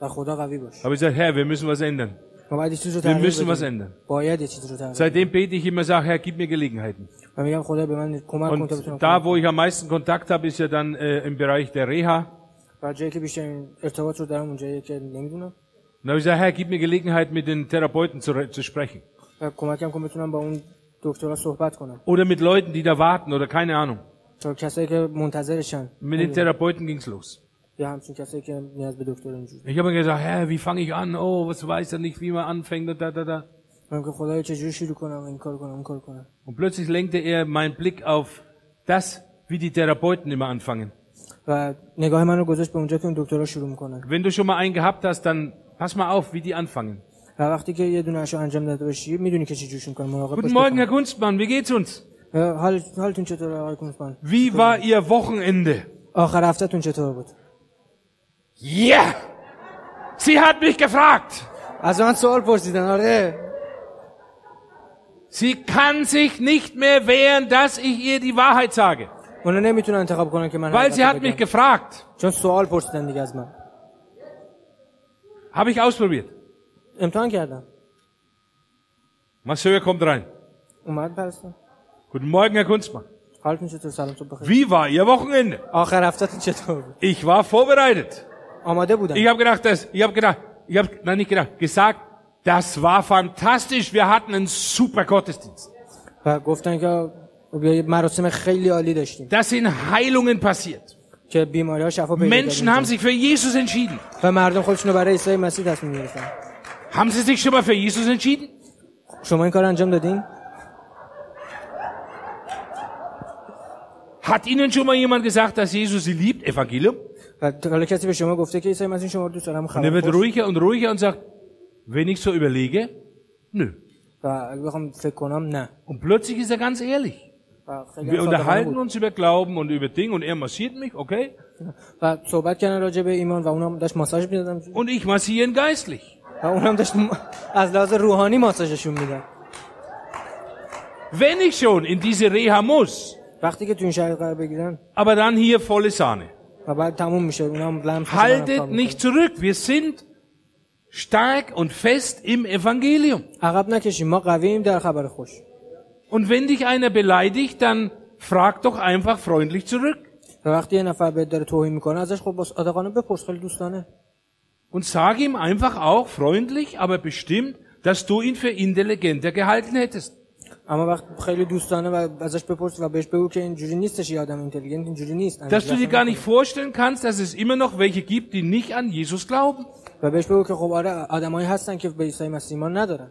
در خدا قوی باش Aber ich sage, Herr, wir müssen was ändern. ما باید یه چیز رو Wir تغییر müssen was بدیم ändern. باید یه چیز رو تغییر Seitdem bete ich immer, sage, Herr, gib mir Gelegenheiten. و میگم خدا به من کمک کن Und تا بتونم da, کمک wo ich am meisten Kontakt habe, ist ja dann äh, im Bereich der Reha. کنم. و جایی که بیشتر این ارتباط رو دارم اونجاییه که نمیدونم Und da habe ich gesagt, Herr, gib mir Gelegenheit, mit den Therapeuten zu, re- zu sprechen. و کمکم کن بتونم با اون دکترها صحبت کنم Oder mit Leuten, die da warten oder keine Ahnung. تا کسایی که منتظرشن Mit den Therapeuten ging's los. یا همچین کسایی که نیاز به دکتر اینجوری Ich habe mir gesagt, Herr, wie fange ich an? Oh, was weiß er nicht, wie man anfängt und da, da, da. من که خدایا چجوری شروع کنم این کار کنم اون کار کنم Und plötzlich lenkte er meinen Blick auf das, wie die Therapeuten immer anfangen. و نگاه من رو گذاشت به اونجا که اون دکترها شروع میکنن Wenn du schon mal einen gehabt hast, dann pass mal auf, wie die anfangen. و وقتی که یه دونه اشو انجام داده باشی میدونی که چجوری شروع کنی مراقب Guten باش Morgen, Herr Kunstmann, wie geht's uns? بخون. حال حالتون چطوره آقای کنسپان Wie war Ihr Wochenende? آخر هفتهتون چطور بود Ja! Sie hat mich gefragt. از من سوال پرسیدن آره Sie kann sich nicht mehr wehren, dass ich ihr die Wahrheit sage. اونا نمیتونن انتخاب کنن که من Weil حقیقت sie رو hat mich بگم. gefragt. چون سوال پرسیدن دیگه از من Habe ich ausprobiert. امتحان کردم Masseur kommt rein. اومد پرستم Guten Morgen, Herr Kunstmann. حالتون چطور سلام صبح بخیر Wie war Ihr Wochenende? آخر هفتهتون چطور بود Ich war vorbereitet. آماده بودم Ich habe gedacht, das, ich habe gedacht, ich habe, nein, nicht gedacht, gesagt, das war fantastisch. Wir hatten einen super Gottesdienst. و گفتن که یه مراسم خیلی عالی داشتیم Da sind Heilungen passiert. که بیماری ها شفا پیدا Menschen haben کردن sich für Jesus entschieden. و مردم خودشون رو برای عیسی مسیح تصمیم گرفتن haben Sie sich schon mal für Jesus entschieden? Schon mal angem de din? Hat Ihnen schon mal jemand gesagt, dass Jesus Sie liebt? Evangelium? Und er wird ruhiger und ruhiger und sagt, wenn ich so überlege, nö. Und plötzlich ist er ganz ehrlich. Wir unterhalten uns über Glauben und über Dinge und er massiert mich, okay? Und ich massiere ihn geistlich. و اونم داشت م- از لحاظ روحانی ماساژشون میداد Wenn ich schon in diese Reha muss, وقتی که تو این شهر قرار بگیرن aber dann hier volle Sahne. و بعد تموم میشه اونم لمس میشه، Haltet منم کار nicht zurück. Wir sind stark und fest im Evangelium. می‌کنم. عقب نکشیم ما قویم در خبر خوش Und wenn dich einer beleidigt, dann frag doch einfach freundlich zurück. و وقتی یه نفر بهت داره توهین میکنه ازش خب با صادقانه بپرس خیلی دوستانه Und sag ihm einfach auch freundlich, aber bestimmt, dass du ihn für intelligenter gehalten hättest. اما وقت خیلی دوستانه و ازش بپرس و بهش بگو که اینجوری نیستش یه آدم اینتلیگنت اینجوری نیست Dass du dir gar nicht vorstellen kannst, dass es immer noch welche gibt, die nicht an Jesus glauben. و بهش بگو که خب آره آدمایی هستن که به عیسی مسیح ایمان ندارن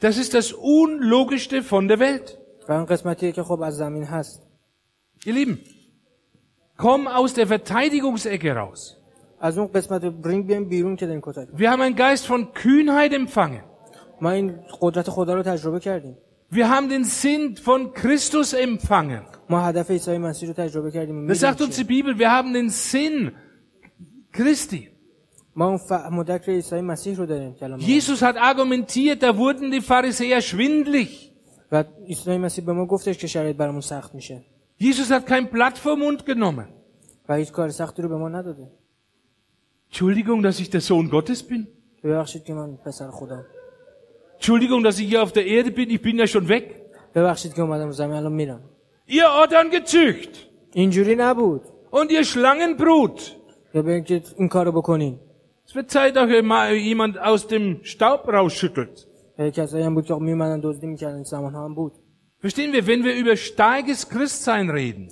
Das ist das Unlogischste von der Welt. و اون قسمتیه که خب از زمین هست Ihr Lieben, komm aus der Verteidigungsecke raus. از اون قسمت برینگ بیایم بیرون که داریم کتک Wir haben einen Geist von Kühnheit empfangen. ما این قدرت خدا رو تجربه کردیم Wir haben den Sinn von Christus empfangen. ما هدف عیسی مسیح رو تجربه کردیم و Das sagt می‌دونیم uns چیه. die Bibel. Wir haben den Sinn Christi. ما اون فهم و درک عیسی مسیح رو داریم کلام خدا. Jesus hat argumentiert, da wurden die Pharisäer schwindlig. و عیسی مسیح به ما گفتش که شرایط برامون سخت میشه Jesus hat kein Blatt vom Mund genommen. و هیچ کار سختی رو به ما نداده Entschuldigung, dass ich der Sohn Gottes bin? Entschuldigung, dass ich hier auf der Erde bin, ich bin ja schon weg. Ihr Ordern gezücht. Und ihr Schlangenbrut. Es wird Zeit, dass ihr mal jemand aus dem Staub rausschüttelt. Verstehen wir, wenn wir über starkes Christsein reden,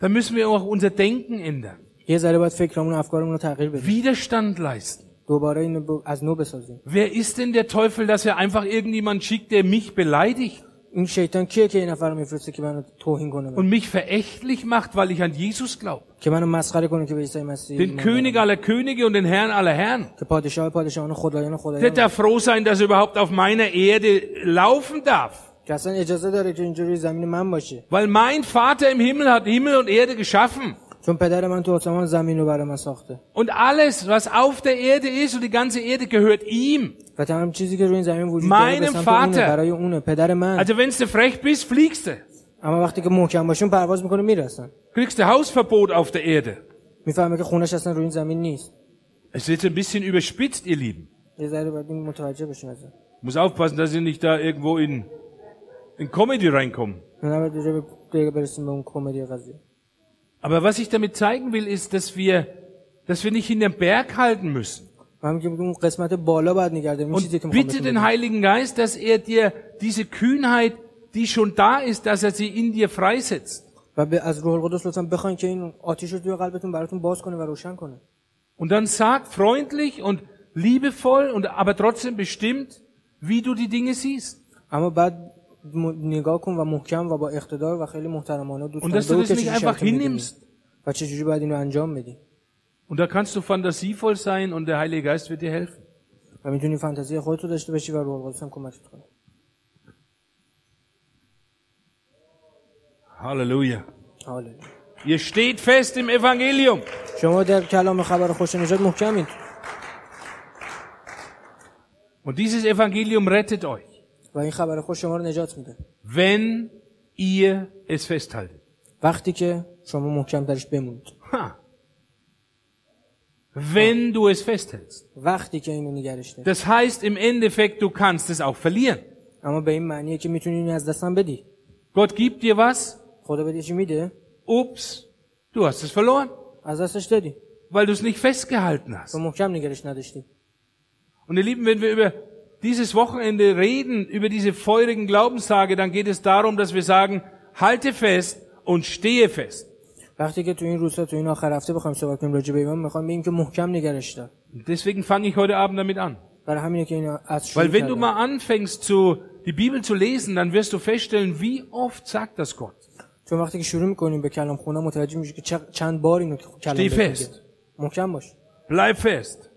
dann müssen wir auch unser Denken ändern. یه ذره باید فکرمون و افکارمون رو تغییر بدیم Widerstand leisten. دوباره اینو ب- از نو بسازیم Wer ist denn der Teufel, dass er einfach irgendjemand schickt, der mich beleidigt این شیطان کیه که این نفر رو میفرسته که منو توهین کنه und mich verächtlich macht, weil ich an Jesus glaube? که منو مسخره کنه که به عیسی مسیح Den ایمان König دارم. aller Könige und den Herrn aller Herren. که پادشاه پادشاهان و خدایان Der خدایان darf froh sein, dass er überhaupt auf meiner Erde laufen darf. که اصلا اجازه داره که اینجوری زمین من باشه Weil mein Vater im Himmel hat Himmel und Erde geschaffen. چون پدر من تو آسمان زمین رو برای من ساخته Und alles, was auf der Erde ist und die ganze Erde gehört ihm. و تمام چیزی که روی این زمین وجود داره به Meinem سمت Vater. اونه برای اونه پدر من Also wenn du frech bist, fliegst du. اما وقتی که محکم باشون پرواز میکنه میرسن Kriegst du Hausverbot auf der Erde. میفهمه که خونش اصلا روی این زمین نیست Es ist jetzt ein bisschen überspitzt, ihr Lieben. یه ذره باید این متوجه بشین از این. Muss aufpassen, dass ihr nicht da irgendwo in, in Comedy reinkommen. نباید دیگه به- دیگه برسیم به اون کمدی قضیه Aber was ich damit zeigen will, ist, dass wir, dass wir nicht hinterm Berg halten müssen. و همین که اون قسمت بالا باید نگرده این چیزی که Und میخوام bitte بهتون den بگم. Heiligen Geist, dass er dir diese Kühnheit, die schon da ist, dass er sie in dir freisetzt. و به از روح القدس لطفا بخواین که این آتیش رو توی قلبتون براتون باز کنه و روشن کنه Und dann sag freundlich und liebevoll und aber trotzdem bestimmt, wie du die Dinge siehst. اما بعد م- نگاه کن و محکم و با اقتدار و خیلی محترمانه دوست Und کن dass du بگو das که nicht چجوری einfach شرط می‌دونی hinnimmst. و چجوری باید اینو انجام بدی Und da kannst du fantasievoll sein und der Heilige Geist wird dir helfen. و میتونی فانتزی خودت رو داشته باشی و روح القدس هم کمکت کنه Halleluja. حالا Ihr steht fest im Evangelium. شما در کلام خبر خوش نجات محکمید Und dieses Evangelium rettet euch, و این خبر خوش شما رو نجات میده wenn ihr es festhaltet. وقتی که شما محکم درش بمونید Ha. Wenn du es festhältst. وقتی که اینو نگرش داری Das heißt im Endeffekt, du kannst es auch verlieren. اما به این معنیه که میتونی اینو از دستم بدی Gott gibt dir was, خدا بهت چی میده ups, du hast es verloren, از دستش دادی weil du es nicht festgehalten hast. تو محکم نگرش نداشتی Und ihr Lieben, wenn wir über dieses Wochenende reden, über diese feurigen Glaubenstage, dann geht es darum, dass wir sagen, halte fest und stehe fest. وقتی که تو این روزها تو این آخر هفته بخوایم صحبت کنیم راجع به ایمان میخوام بگیم که محکم نگرش دار Und deswegen fange ich heute Abend damit an. برای همینه که اینو از شروع Weil wenn du کردم. mal anfängst, zu, die Bibel zu lesen, dann wirst du feststellen, wie oft sagt das Gott. چون وقتی که شروع میکنیم به کلام خوندن متوجه میشه که چق- چند بار اینو کلام Steh بهت fest. میگه. محکم باش Bleib fest.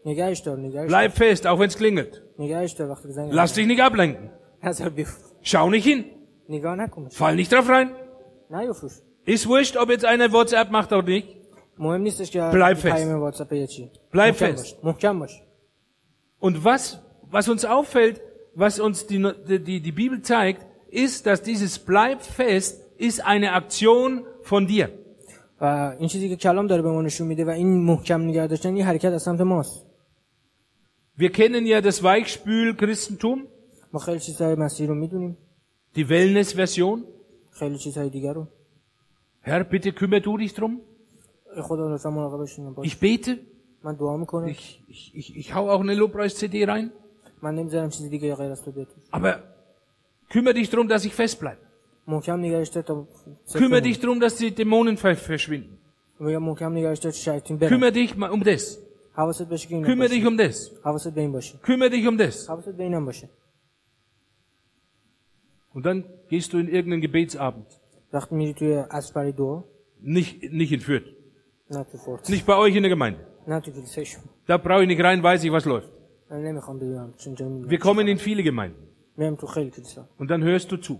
Bleib fest, auch wenn es klingelt. Lass dich nicht ablenken. Schau nicht hin. Fall nicht drauf rein. Ist wurscht, ob jetzt einer WhatsApp macht oder nicht. Bleib fest. Bleib fest. Und was, was uns auffällt, was uns die, die, die Bibel zeigt, ist, dass dieses Bleib fest ist eine Aktion von dir. و این چیزی که کلام داره به ما نشون میده و این محکم نگه داشتن این حرکت از سمت ماست Wir kennen ja das Weichspül-Christentum, ما خیلی چیزهای مسیح رو میدونیم die Wellness-Version. خیلی چیزهای دیگر رو Herr, bitte kümmere du dich drum. ای خدا لطفا مراقبش باش Ich bete. من دعا میکنم Ich, ich, ich, ich hau auch eine Lobpreis-CD rein. من نمیذارم چیزی دیگه غیر از تو بیاد Aber kümmere dich drum, dass ich fest bleibe. Kümmere dich darum, dass die Dämonen verschwinden. Kümmere dich um das. Kümmere dich um das. Kümmere dich um das. Und dann gehst du in irgendeinen Gebetsabend. Nicht, nicht entführt. Nicht bei euch in der Gemeinde. Da brauche ich nicht rein, weiß ich, was läuft. Wir kommen in viele Gemeinden. Und dann hörst du zu.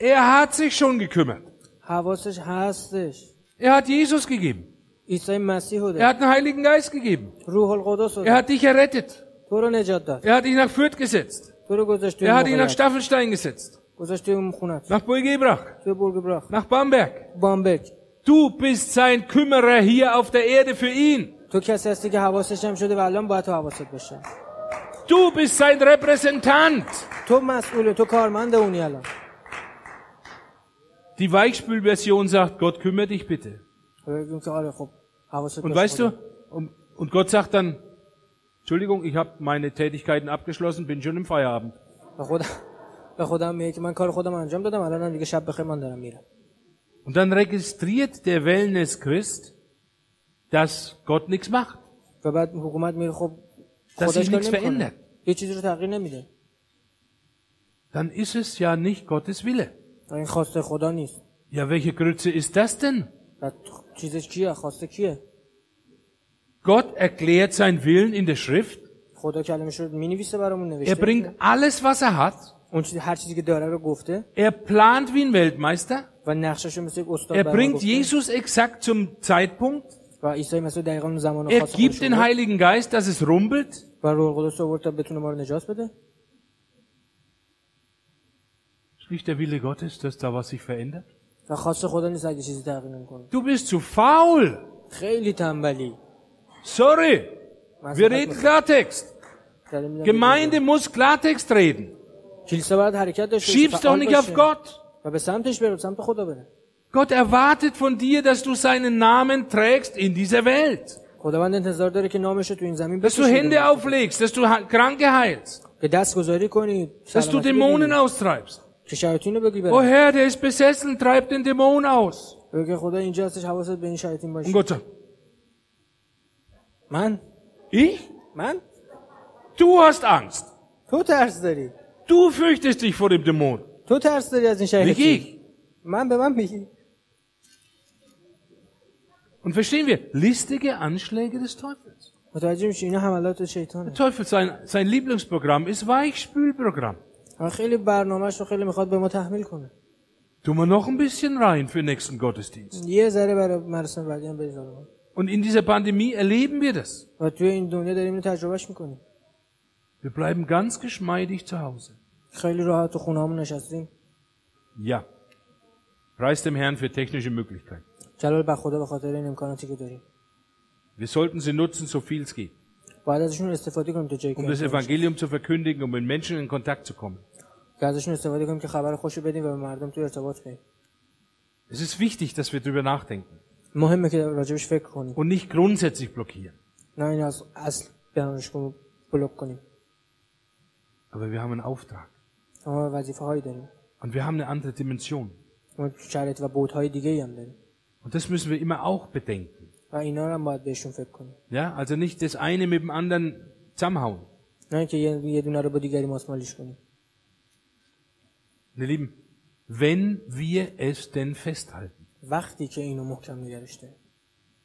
Er hat sich schon gekümmert. حواسش هستش Er hat Jesus gegeben. عیسی مسیح رو Er داره hat den Heiligen Geist gegeben. روح القدس رو Er داره hat dich errettet. تو رو نجات داد Er hat dich nach Fürth gesetzt. تو رو گذاشت توی Er hat dich nach موقعیت Staffelstein gesetzt. گذاشت توی اون خونت nach Burgebrach, توی برگ براخ nach Bamberg. بامبک Du bist sein Kümmerer hier auf der Erde für ihn. تو کسی هستی که حواسش هم شده و الان باید تو حواست بشه Du bist sein Repräsentant. تو مسئوله تو کارمند اونی الان Die Weichspülversion sagt, Gott, kümmere dich bitte. Und weißt du, und Gott sagt dann, Entschuldigung, ich habe meine Tätigkeiten abgeschlossen, bin schon im Feierabend. Und dann registriert der Wellness Christ, dass Gott nichts macht. Dass sich nichts verändert. Dann ist es ja nicht Gottes Wille. و این خواسته خدا نیست Ja, welche Grütze ist das denn? و چیزش کیه خواسته کیه Gott erklärt seinen Willen in der Schrift. خدا کلمش رو مینویسه برامون Er نوشته bringt alles, was er hat. اون چیزی هر چیزی که داره رو گفته Er plant wie ein Weltmeister. و نقشش رو مثل یک استاد Er برامون bringt گفته. Jesus exakt zum Zeitpunkt. و عیسی مسیح دقیقا اون زمان Er خاص gibt خودش den رو Heiligen Geist, dass es rumpelt. و روح القدس رو آورد تا بتونه ما رو نجات بده Ist nicht der Wille Gottes, dass da was sich verändert? و خاص خدا نیست اگه چیزی تغییر نمیکنه Du bist zu faul. خیلی تنبلی Sorry. معذرت Wir reden می‌خوام. Klartext. داریم می‌گم Gemeinde muss Klartext reden. کلیسا باید حرکت داشته باشه، Schieb's doch فعال nicht auf باشه. Gott. و به سمتش بره به سمت خدا بره Gott erwartet von dir, dass du seinen Namen trägst in dieser Welt. خداوند انتظار داره که نامش رو تو این زمین Dass du بکشی Hände auflegst, dass du Ha- Kranke heilst, که دست گذاری کنی dass du سلامتی Dämonen بگیری. austreibst. که شیاطین رو بگی Oh بره Herr, der ist besessen, treib den Dämon aus. بگی که خدا اینجا هستش حواست به این شیاطین Und باشه Gott sagt, من ich? من Du hast Angst. تو ترس داری Du fürchtest dich vor dem Dämon. تو ترس داری از این Nicht شیاطین ich. من به من میگی Und verstehen wir, listige Anschläge des Teufels. متوجه میشی اینا حملات شیطانه Der Teufel, sein, sein Lieblingsprogramm ist Weichspülprogramm. و خیلی برنامهش رو خیلی میخواد به ما تحمیل کنه Tun wir noch ein bisschen rein für den nächsten Gottesdienst. یه ذره برای مراسم بعدی هم بذارم Und in dieser Pandemie erleben wir das. و توی این دنیا داریم اینو تجربهش میکنیم Wir bleiben ganz geschmeidig zu Hause. خیلی راحت تو خونه همون نشستیم Ja. Preis dem Herrn für technische Möglichkeiten. جلال به خدا به خاطر این امکاناتی که داریم Wir sollten sie nutzen, so viel es geht, باید ازشون استفاده کنیم تا جایی که um das امکان باشه. Evangelium zu verkündigen, um mit Menschen in Kontakt zu kommen. که ازشون استفاده کنیم که خبر خوش رو بدیم و به مردم تو ارتباط کنیم Es ist wichtig, dass wir darüber nachdenken مهمه که راجبش فکر کنیم und nicht grundsätzlich blockieren. نه این از اصل بیانش کنیم بلوک کنیم Aber wir haben einen Auftrag ما وظیفه هایی داریم und wir haben eine andere Dimension. ما شرایط و بودهای دیگه هم داریم Und das müssen wir immer auch bedenken. و اینا رو هم باید بهشون فکر کنیم Ja, also nicht das eine mit dem anderen zusammenhauen. نه اینکه یه, یه دونه رو با دیگری ماسمالیش کنیم Meine Lieben, wenn wir es denn festhalten. وقتی که اینو محکم نگرش داریم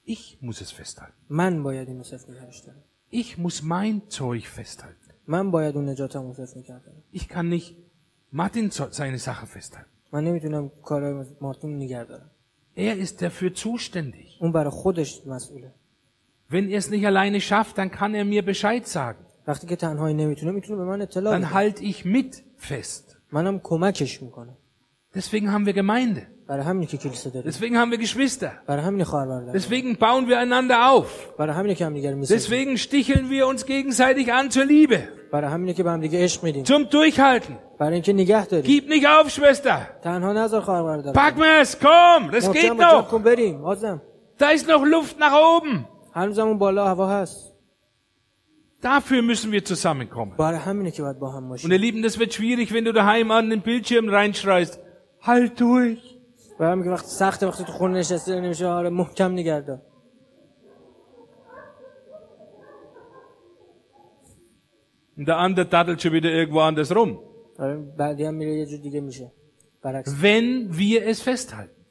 Ich muss es festhalten. من باید اینو صفر نگرش دارم Ich muss mein Zeug festhalten. من باید اون نجاتم صفر نگه دارم Ich kann nicht Martin zo- seine Sache festhalten. من نمیتونم کار مارتین نگه دارم Er ist dafür zuständig. اون برای خودش مسئوله Wenn er es nicht alleine schafft, dann kann er mir Bescheid sagen. وقتی که تنهایی نمیتونه میتونه به من اطلاع Dann بده halte ich mit fest. منم کمکش میکنم Deswegen haben wir Gemeinde. برای همینه که کلیسا داریم Deswegen haben wir Geschwister. برای همین خواهر برادر Deswegen bauen wir einander auf. برای همینه که هم دیگه میسازیم Deswegen sticheln wir uns gegenseitig an zur Liebe. برای همینه که به هم دیگه عشق میدیم Zum Durchhalten. برای اینکه نگه داریم Gib nicht auf, Schwester. تنها نذار خواهر برادر Pack mir es, komm, das geht محکم با جاب noch. کن بریم آزم Da ist noch Luft nach oben. هنوزم اون بالا هوا هست Dafür müssen wir zusammenkommen. Und ihr Lieben, das wird schwierig, wenn du daheim an den Bildschirm reinschreist. Halt durch. Und der andere dattelt schon wieder irgendwo anders rum. Wenn wir es festhalten.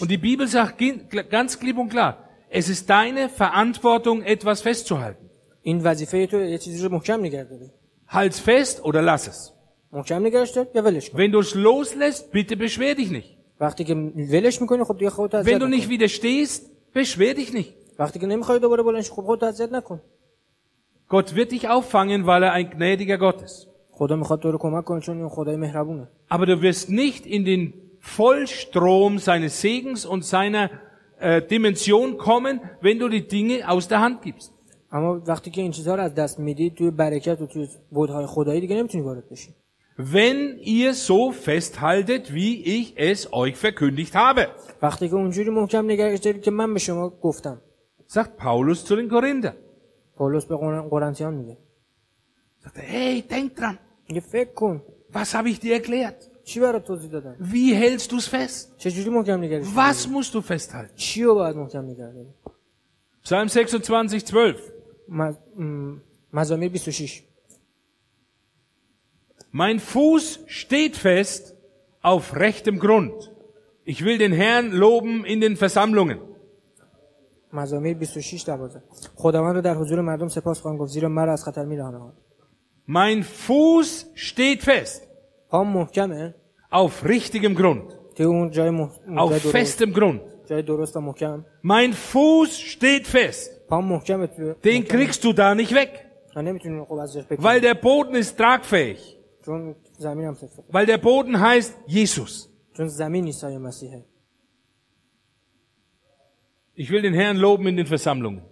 Und die Bibel sagt ganz klipp und klar, es ist deine Verantwortung, etwas festzuhalten. این وظیفه تو یه چیزی رو محکم نگه داری Halt's fest oder lass es. محکم نگرش دار یا ولش کن Wenn du es loslässt, bitte beschwer dich nicht. وقتی که ولش میکنی خب دیگه خودت Wenn اذیت du nicht نکن widerstehst, beschwer dich nicht. وقتی که نمیخوای دوباره بلند شی، خب خودت اذیت نکن Gott wird dich auffangen, weil er ein gnädiger Gott ist. خدا میخواد تو رو کمک کنه چون این خدای مهربونه Aber du wirst nicht in den Vollstrom seines Segens und seiner äh, Dimension kommen, wenn du die Dinge aus der Hand gibst. اما وقتی که این چیزها رو از دست میدی توی برکت و توی بودهای خدایی دیگه نمی‌تونی وارد بشی Wenn ihr so festhaltet, wie ich es euch verkündigt habe, وقتی که اونجوری محکم نگهش دارید که من به شما گفتم sagt Paulus zu den Korinthern. پولس به قر- قرنتیان میگه Sagt er, hey, denk dran, میگه فکر کن was habe ich dir erklärt? چی برات توضیح دادم Wie hältst du es fest? چجوری محکم داری؟ Was musst du festhalten? چی رو باید محکم نگه Psalm 26, 12. مز- م- مزامیر 26 Mein Fuß steht fest auf rechtem Grund. Ich will den Herrn loben in den Versammlungen. مزامیر 26 12 خداوند رو در حضور مردم سپاس خواهم گفت زیرا مرا از خطر میرهاند Mein Fuß steht fest پام محکمه auf richtigem Grund, توی اون جای, مح... جای auf درست festem Grund. جای درست و محکم Mein Fuß steht fest. Den kriegst du da nicht weg. Weil der Boden ist tragfähig. Weil der Boden heißt Jesus. Ich will den Herrn loben in den Versammlungen.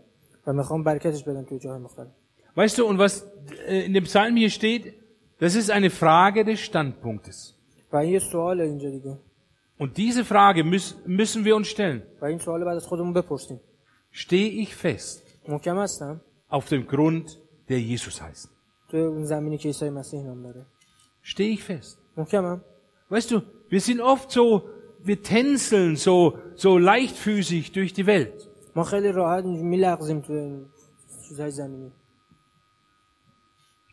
Weißt du, und was äh, in dem Psalm hier steht, das ist eine Frage des Standpunktes. Und diese Frage müssen wir uns stellen و این سوال بعد از خودمون بپرسیم Stehe ich fest محکم هستم auf dem Grund, der Jesus heißt? توی اون زمینی که عیسی مسیح نام داره Stehe ich fest? محکمم Weißt du, wir sind oft so, wir tänzeln so, so leichtfüßig durch die Welt. ما خیلی راحت میلغزیم توی این چیزهای زمینی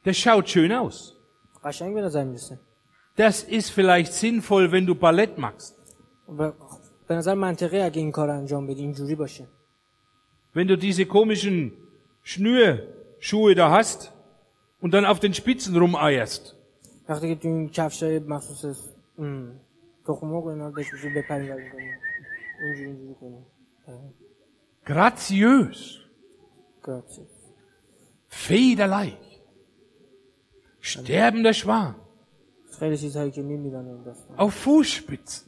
Das schaut schön aus. قشنگ به نظر میرسه Das ist vielleicht sinnvoll, wenn du Ballett machst. و به نظر منطقی اگه این کار رو انجام بدی اینجوری باشه Wenn du diese komischen Schnürschuhe da hast und dann auf den Spitzen rumeierst. وقتی که تو این کفش های مخصوص ام، تخم مرغ و اینا رو بکشی بپری و کنی اینجوری اینجوری کنی Graziös. گرچه. Federleicht. Sterbender Schwan. خیلی چیزهایی که میمیرن این داستان Auf Fußspitzen.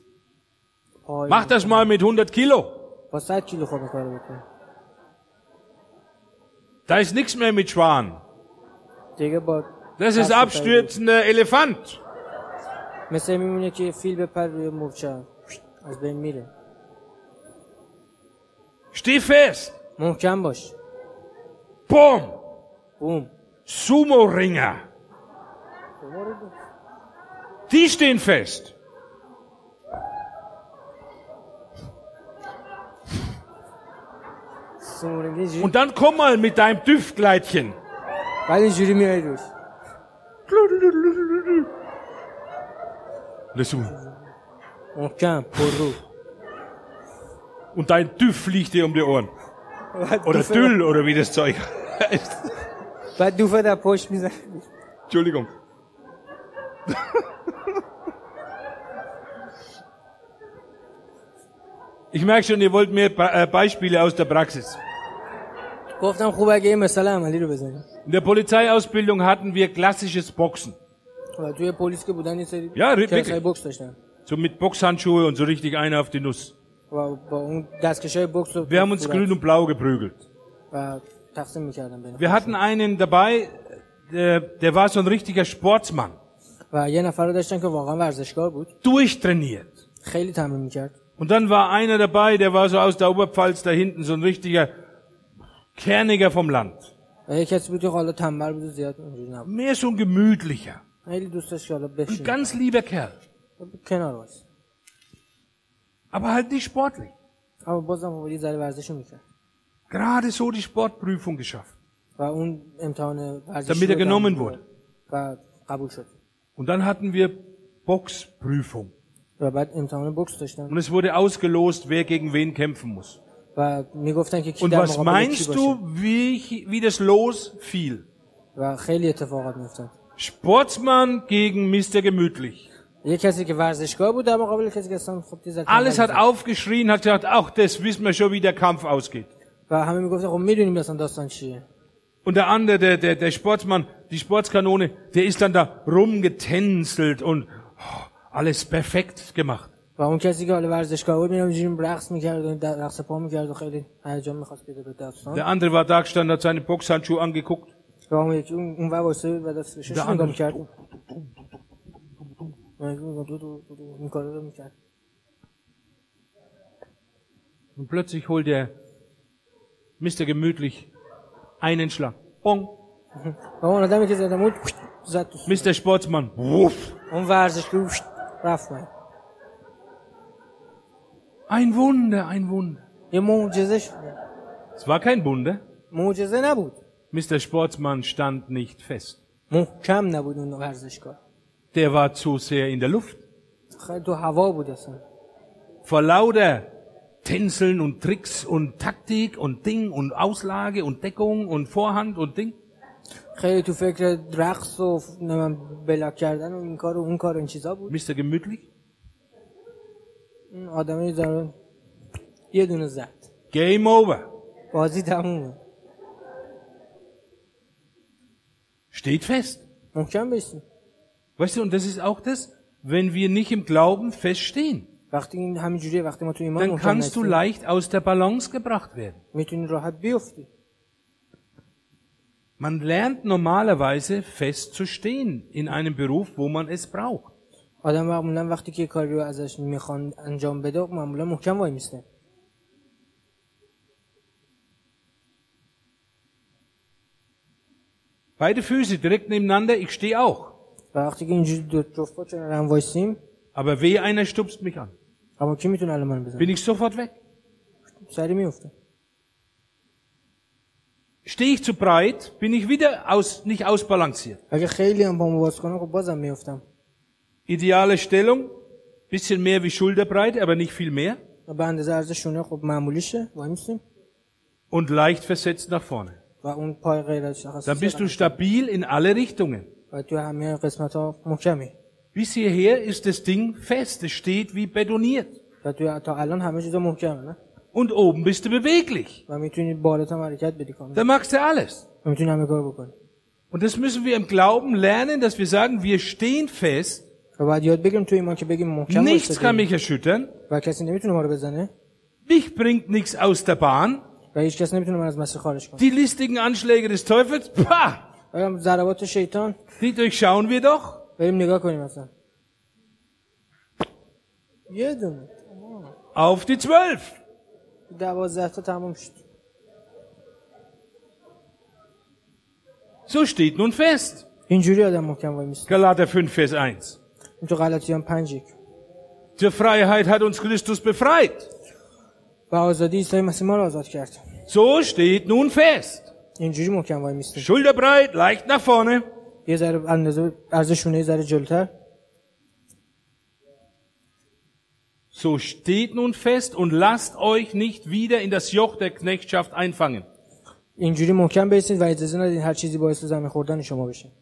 پای Mach das mal mit 100 Kilo. Da ist nichts mehr mit Schwan. دیگه با Das ist Absolut. abstürzender Elefant. مثل میمونه که فیل بپر روی مورچه از بین میره Steh fest. محکم باش Boom. بوم Sumo-Ringer. Die stehen fest. Und dann komm mal mit deinem Düftkleidchen. Laisse-moi. Und dein Düff fliegt dir um die Ohren. Oder Düll, oder wie das Zeug heißt. Entschuldigung. Ich merke schon, ihr wollt mehr äh, Beispiele aus der Praxis. گفتم خوب اگه یه مثال عملی رو بزنیم In der Polizeiausbildung hatten wir klassisches Boxen. و توی پلیس که بودن یه سری یا، ری- کلاس های wirklich. بوکس داشتن So mit Boxhandschuhe und so richtig einer auf die Nuss. و با اون دستکش های بوکس رو Wir haben uns صورت grün und blau geprügelt. و تقسیم میکردن بین Wir hatten einen dabei, der, der war so ein richtiger Sportsmann. و یه نفر رو داشتن که واقعا ورزشکار بود Durchtrainiert. خیلی تمرین میکرد Und dann war einer dabei, der war so aus der Oberpfalz da hinten, so ein richtiger Kerniger vom Land. Mehr so ein gemütlicher. Ein ganz lieber Kerl. Aber halt nicht sportlich. Gerade so die Sportprüfung geschafft. Damit er genommen wurde. Und dann hatten wir Boxprüfung. Und es wurde ausgelost, wer gegen wen kämpfen muss. و میگفتن که کی Und در was مقابل کی meinst باشه du, wie, wie das Los fiel? و خیلی اتفاقات میفتن Sportsmann gegen Mr. Gemütlich. یه کسی که ورزشکار بود در مقابل کسی که اصلا خب تیز Alles hat aufgeschrien, hat gesagt, ach, das wissen wir schon, wie der Kampf ausgeht. و همه میگفتن خب میدونیم اصلا داستان چیه Und der andere, der, der, der Sportsmann, die Sportskanone, der ist dann da rumgetänzelt und oh, alles perfekt gemacht. و اون کسی که حالا ورزشگاه بود میرم اینجوری رقص میکرد و در- رقص پا میکرد و خیلی هیجان میخواست بده به داستان Der andere war da gestanden, hat seine Boxhandschuhe angeguckt. و اون یکی اون اون ور واسه و دستش در نگاه اندر- میکرد این کارو رو میکرد Und plötzlich holt er Mr. Gemütlich einen Schlag. Bong. و اون آدمی که زدم بود زد تو Mr. Sportsmann. Wuff. اون ورزشگاه رفت من Ein Wunder, ein Wunder. یه معجزه شد Es war kein Wunder. معجزه نبود Mr. Sportsmann stand nicht fest. محکم نبود اون ورزشگاه Der war zu sehr in der Luft. خیلی تو هوا بود اصلا Vor lauter Tänzeln und Tricks und Taktik und Ding und Auslage und Deckung und Vorhand und Ding. خیلی تو فکر رقص و نمیم بلاک کردن و این کار و اون کار و این چیزا بود Mr. Gemütlich. اون آدمی زارن یه دونه زد Game over. بازی تمومه Steht fest. محکم بشین Weißt du, und das ist auch das, wenn wir nicht im Glauben feststehen, وقتی این همینجوریه وقتی ما تو ایمان dann محکم kannst du نشیم leicht aus der Balance gebracht werden. میتونی راحت بیفتی Man lernt normalerweise fest zu stehen in einem Beruf, wo man es braucht. آدم معمولا وقتی که یه کاری رو ازش میخوان انجام بده معمولا محکم وای میسته Beide Füße direkt nebeneinander, ich stehe auch. و وقتی که اینجوری دو جفت پا کنار هم وایسیم Aber weh, einer stupst mich an. اما کی میتونه الان منو بزنه Bin ich sofort weg. سری میفته Stehe ich zu breit, bin ich wieder aus, nicht ausbalanciert. اگه خیلی هم پامو باز کنم خب بازم میفتم Ideale Stellung, bisschen mehr wie Schulterbreite, aber nicht viel mehr. Und leicht versetzt nach vorne. Dann bist du stabil in alle Richtungen. Bis hierher ist das Ding fest, es steht wie betoniert. Und oben bist du beweglich. Da magst du alles. Und das müssen wir im Glauben lernen, dass wir sagen, wir stehen fest. و بعد یاد بگیریم تو ایمان که بگیم محکم nichts kann وایسادیم mich erschüttern, و کسی نمیتونه ما رو بزنه mich bringt nichts aus der Bahn, و هیچ کس نمیتونه من از مسیر خارج کنه die listigen Anschläge des Teufels, pah, اگر ضربات شیطان die durchschauen wir doch. بریم نگاه کنیم مثلا یه دونه Auf die Zwölf. دوازده تا تموم شد So steht nun fest. اینجوری آدم محکم وای میسته Galater 5, Vers 1. این تو غلطیان پنج یک Zur Freiheit hat uns Christus befreit. و آزادی عیسی مسیح ما رو آزاد کرد So steht nun fest. اینجوری محکم وای میسته Schulterbreit, leicht nach vorne. یه ذره اندازه عرض شونه یه ذره جلوتر So steht nun fest und lasst euch nicht wieder in das Joch der Knechtschaft einfangen. اینجوری محکم بیستید و اجازه ندید هر چیزی باعث زمین خوردن شما بشه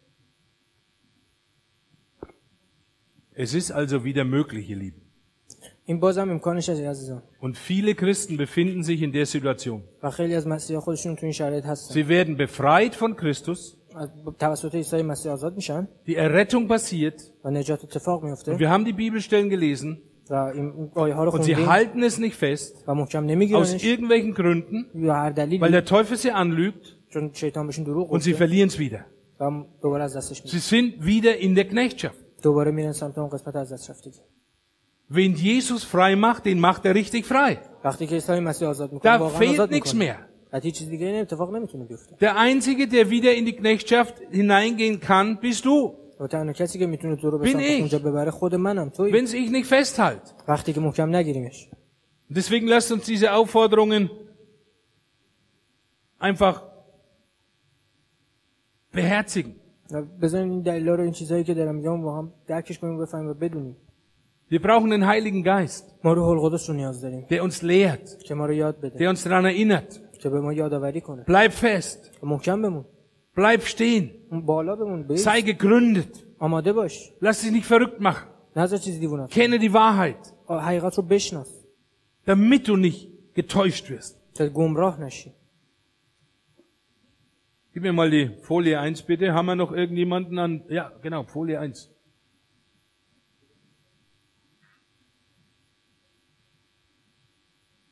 Es ist also wieder möglich, ihr Lieben. Und viele Christen befinden sich in der Situation. Sie werden befreit von Christus. Die Errettung passiert. Und wir haben die Bibelstellen gelesen. Und sie halten es nicht fest, aus irgendwelchen Gründen, weil der Teufel sie anlügt und sie verlieren es wieder. Sie sind wieder in der Knechtschaft. دوباره میرن سمت اون قسمت از دست رفتگی Wen Jesus frei macht, den macht er richtig frei. وقتی که عیسی مسیح آزاد میکنه Da واقعا fehlt آزاد nichts میکنه mehr. و هیچ چیز دیگه این اتفاق نمیتونه بیفته Der Einzige, der wieder in die Knechtschaft hineingehen kann, bist du, و تنها کسی که میتونه تو رو به Bin سمت ich. اونجا ببره خود منم توی wenn es ich nicht festhalte. وقتی که محکم نگیریمش Deswegen lasst uns diese Aufforderungen einfach beherzigen. و بذارین این دلیلا رو این چیزهایی که دارم میگم با هم درکش کنیم و بفهمیم و بدونیم Wir brauchen den Heiligen Geist, ما روح القدس رو نیاز داریم der uns lehrt, که ما رو یاد بده der uns daran erinnert. که به ما یادآوری کنه Bleib fest, و محکم بمون bleib stehen, اون بالا بمون بیست sei gegründet, آماده باش lass dich nicht verrückt machen, نذار چیز دیوونه کنه. kenne die Wahrheit, آ- حقیقت رو بشناس damit du nicht getäuscht wirst. تا گمراه نشی Gib mir mal die Folie 1 bitte. Haben wir noch irgendjemanden an? Ja, genau, Folie 1.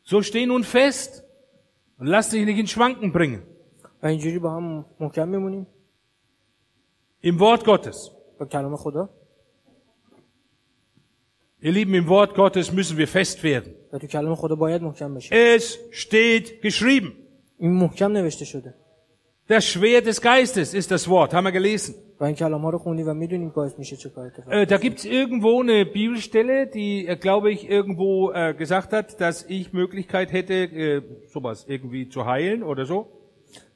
So steh nun fest und lass dich nicht in Schwanken bringen. Im Wort Gottes. Ihr Lieben, im Wort Gottes müssen wir fest werden. Es steht geschrieben. Das Schwert des Geistes ist das Wort, haben wir gelesen. و این کلام ها رو خوندی و میدونیم باعث میشه چه کار اتفاق Äh, da gibt's irgendwo eine Bibelstelle, die, äh, glaube ich, irgendwo äh, gesagt hat, dass ich Möglichkeit hätte, äh, sowas irgendwie zu heilen oder so.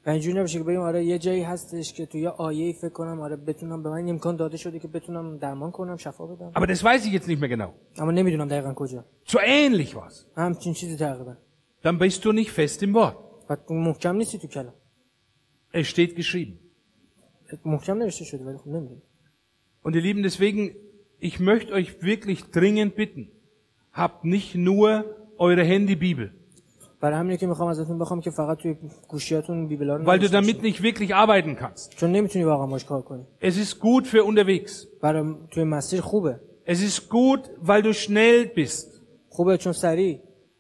و اینجوری نباشه که بگیم آره یه جایی هستش که تو یه آیه فکر کنم آره بتونم به من این امکان داده شده که بتونم درمان کنم شفا بدم Aber das weiß ich jetzt nicht mehr genau. اما نمیدونم دقیقا کجا So ähnlich was. همچین چیزی تقریبا Dann bist du nicht fest im Wort. و تو محکم نیستی تو کلام Es steht geschrieben. Und ihr Lieben, deswegen, ich möchte euch wirklich dringend bitten, habt nicht nur eure Handybibel. Weil du damit nicht wirklich arbeiten kannst. Es ist gut für unterwegs. Es ist gut, weil du schnell bist.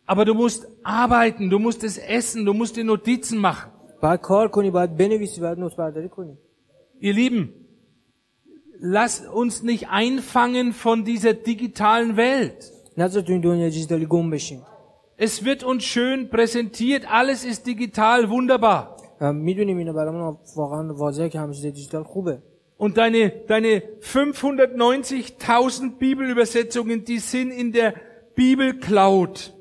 Aber du musst arbeiten, du musst es essen, du musst die Notizen machen. Ihr Lieben, lasst uns nicht einfangen von dieser digitalen Welt. Es wird uns schön präsentiert, alles ist digital, wunderbar. Und deine, deine 590.000 Bibelübersetzungen, die sind in der Bibelcloud.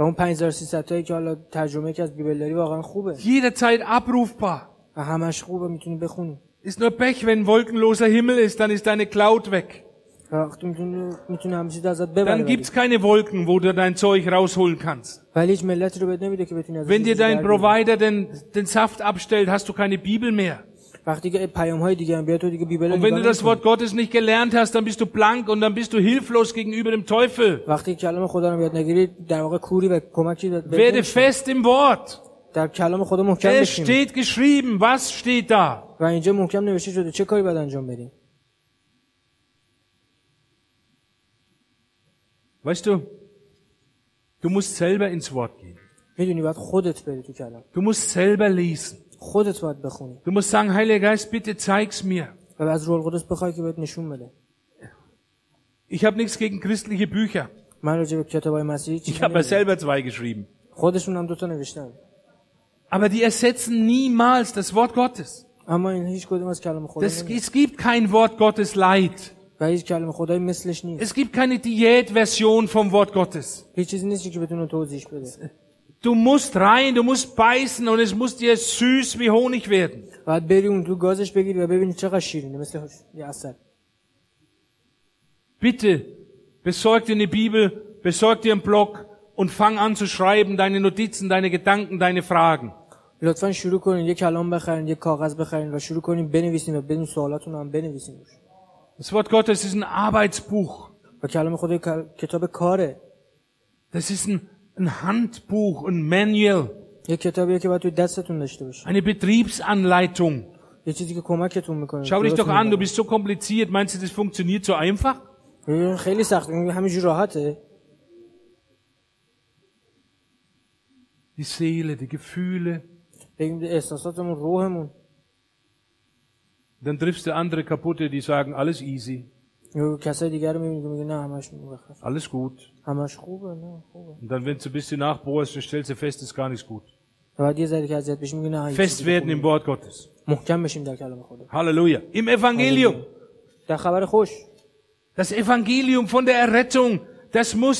و اون 5300 تایی که حالا ترجمه که از بیبل داری واقعا خوبه Jederzeit abrufbar. و همش خوبه میتونی بخونی Ist nur Pech, wenn wolkenloser Himmel ist, dann ist deine Cloud weg. و وقتی میتونی میتونی همه چیز ازت ببره Dann ولی. gibt's keine Wolken, wo du dein Zeug rausholen kannst. ولی هیچ ملتی رو بهت نمیده که بتونی از Wenn dir dein Provider den, den Saft abstellt, hast du keine Bibel mehr. وقتی که پیام های دیگه هم بیاد تو دیگه بیبل رو Und wenn du نگاه das نمی‌کنی. Wort Gottes nicht gelernt hast, dann bist du blank und dann bist du hilflos gegenüber dem Teufel. وقتی کلام خدا رو یاد نگیری در واقع کوری و کمکی بهت بهت Werde نمی‌شه. fest im Wort. در کلام خدا محکم Es بشیم steht geschrieben. Was steht da? و اینجا محکم نوشته شده چه کاری باید انجام بدیم Weißt du, du musst selber ins Wort gehen. میدونی باید خودت بری تو کلام Du musst selber lesen. خودت باید بخونی Du musst sagen, Heiliger Geist, bitte zeig's mir. و از روح القدس بخوای که بهت نشون بده Ich habe nichts gegen christliche Bücher. من راجع به کتابای مسیحی Ich چیزی habe ja نمی‌دونم. selber zwei geschrieben. خودشون هم دوتا نوشتن Aber die ersetzen niemals das Wort Gottes. اما این هیچ کدوم از کلام خدا Das, نمی‌دونن. es gibt kein Wort Gottes Light. و هیچ کلام خدایی مثلش نیست Es gibt keine Diätversion vom Wort Gottes. هیچ چیزی نیست که بتونه توضیح بده Du musst rein, du musst beißen und es muss dir süß wie Honig werden. باید بری اون تو گازش بگیری و ببینی چقدر شیرینه مثل یه اصل Bitte, besorg dir eine Bibel, besorg dir einen Blog und fang an zu schreiben, deine Notizen, deine Gedanken, deine Fragen. لطفا شروع کنین یه کلام بخرین یه کاغذ بخرین و شروع کنین بنویسین و بدون سوالاتون هم بنویسین روش Das Wort Gottes ist ein Arbeitsbuch. و کلام خدا یک کتاب کاره Das ist ein, ein Handbuch, ein Manual, یه کتابیه که باید توی دستتون داشته باشه eine Betriebsanleitung. یه چیزی که کمکتون میکنه Schau dich doch an, du bist so kompliziert. Meinst du, das funktioniert so einfach? خیلی سخت همینجور راحته Die Seele, die Gefühle. بگیم احساساتمون روحمون Dann triffst du andere kaputte, die sagen, alles easy, یا کسای دیگر رو میبینی که میگه نه همش مخفف alles gut. همش خوبه نه خوبه Und dann, wenn du ein bisschen nachbohrst, dann stellst du fest, ist gar nichts gut. و بعد یه ذره که اذیت بشیم میگه نه هیچ Fest چیزی werden خوبه. im Wort Gottes. محکم بشیم در کلام خدا Halleluja. Im Evangelium. در خبر خوش Das Evangelium von der Errettung, das muss,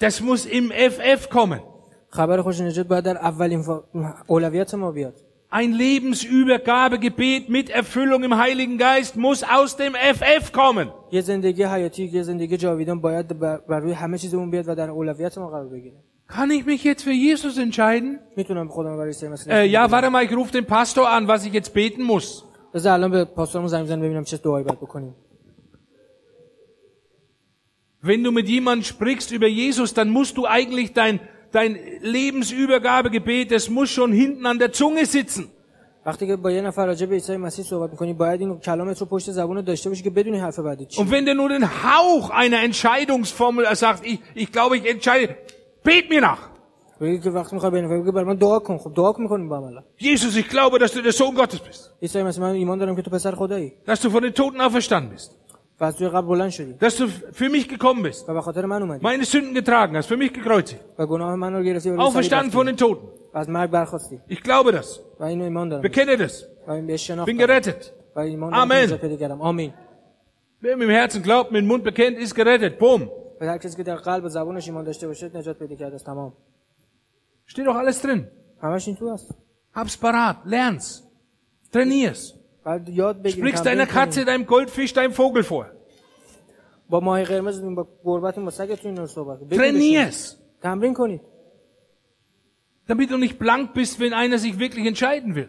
das muss im FF kommen. خبر خوش نجات باید در اولین فا- اولویت ما بیاد Ein Lebensübergabegebet mit Erfüllung im Heiligen Geist muss aus dem FF kommen. یه زندگی حیاتی یه زندگی جاویدان باید بر بر روی همه چیزمون بیاد و در اولویت ما قرار بگیره Kann ich mich jetzt für Jesus entscheiden? میتونم خودم برای سر مثل Äh, ja, warte mal, ich rufe den Pastor an, was ich jetzt beten muss. بذار الان به پاسورمون زنگ بزنم ببینم چه دعایی باید بکنیم Wenn du mit jemandem sprichst über Jesus, dann musst du eigentlich dein, dein Lebensübergabegebet, das muss schon hinten an der Zunge sitzen. وقتی که با یه نفر راجع به عیسی مسیح صحبت میکنی باید این کلامت رو پشت زبون داشته باشی که بدونی حرف بعدی چی Und wenn der nur den Hauch einer Entscheidungsformel sagt, ich, ich glaube, ich entscheide, bet mir nach. بگی که وقتی میخوای به این بگی برای من دعا کن خب دعا میکنیم با هم الان Jesus, ich glaube, dass du der Sohn Gottes bist. عیسی مسیح من ایمان دارم که تو پسر خدایی Dass du von den Toten auferstanden bist. dass du für mich gekommen bist, meine Sünden getragen hast, für mich gekreuzigt, auferstanden von den Toten. Ich glaube das. Bekenne das. Bin gerettet. Amen. Amen. Wer mit dem Herzen glaubt, mit dem Mund bekennt, ist gerettet. Boom. Steht doch alles drin. Hab's parat, lern's, trainier's. بعد یاد بگیریم Sprichst تمرین deiner کنیم. Katze, deinem Goldfisch, deinem Vogel vor. با ماهی قرمزتون با گربتون با سگتون اینو صحبت کنید. بگید بهشون. Trainier's. تمرین کنید Damit du nicht blank bist, wenn einer sich wirklich entscheiden will.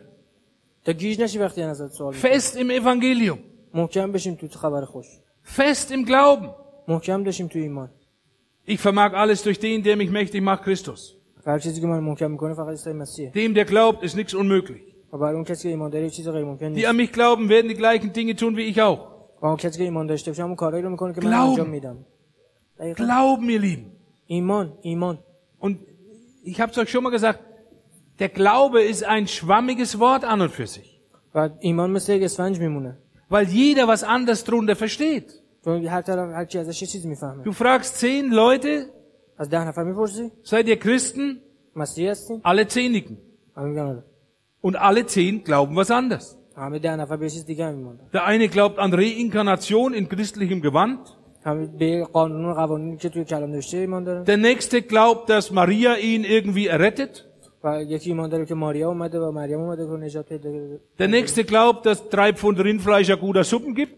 تا گیج نشی وقتی از ازت سوال می‌کنه. Fest im Evangelium. محکم بشیم تو خبر خوش Fest im Glauben. محکم بشیم تو ایمان Ich vermag alles durch den, der mich mächtig macht, Christus. و هر چیزی که من محکم میکنه فقط عیسی مسیحه Dem, der glaubt, ist nichts unmöglich. Die an mich glauben, werden die gleichen Dinge tun wie ich auch. Glauben. Glauben, ihr Lieben. Und ich habe es euch schon mal gesagt, der Glaube ist ein schwammiges Wort an und für sich. Weil jeder was anders drunter versteht. Du fragst zehn Leute, seid ihr Christen? Alle zehn nicken. Und alle zehn glauben was anderes. Der eine glaubt an Reinkarnation in christlichem Gewand. Der nächste glaubt, dass Maria ihn irgendwie errettet. Der nächste glaubt, dass drei Pfund Rindfleisch ja guter Suppen gibt.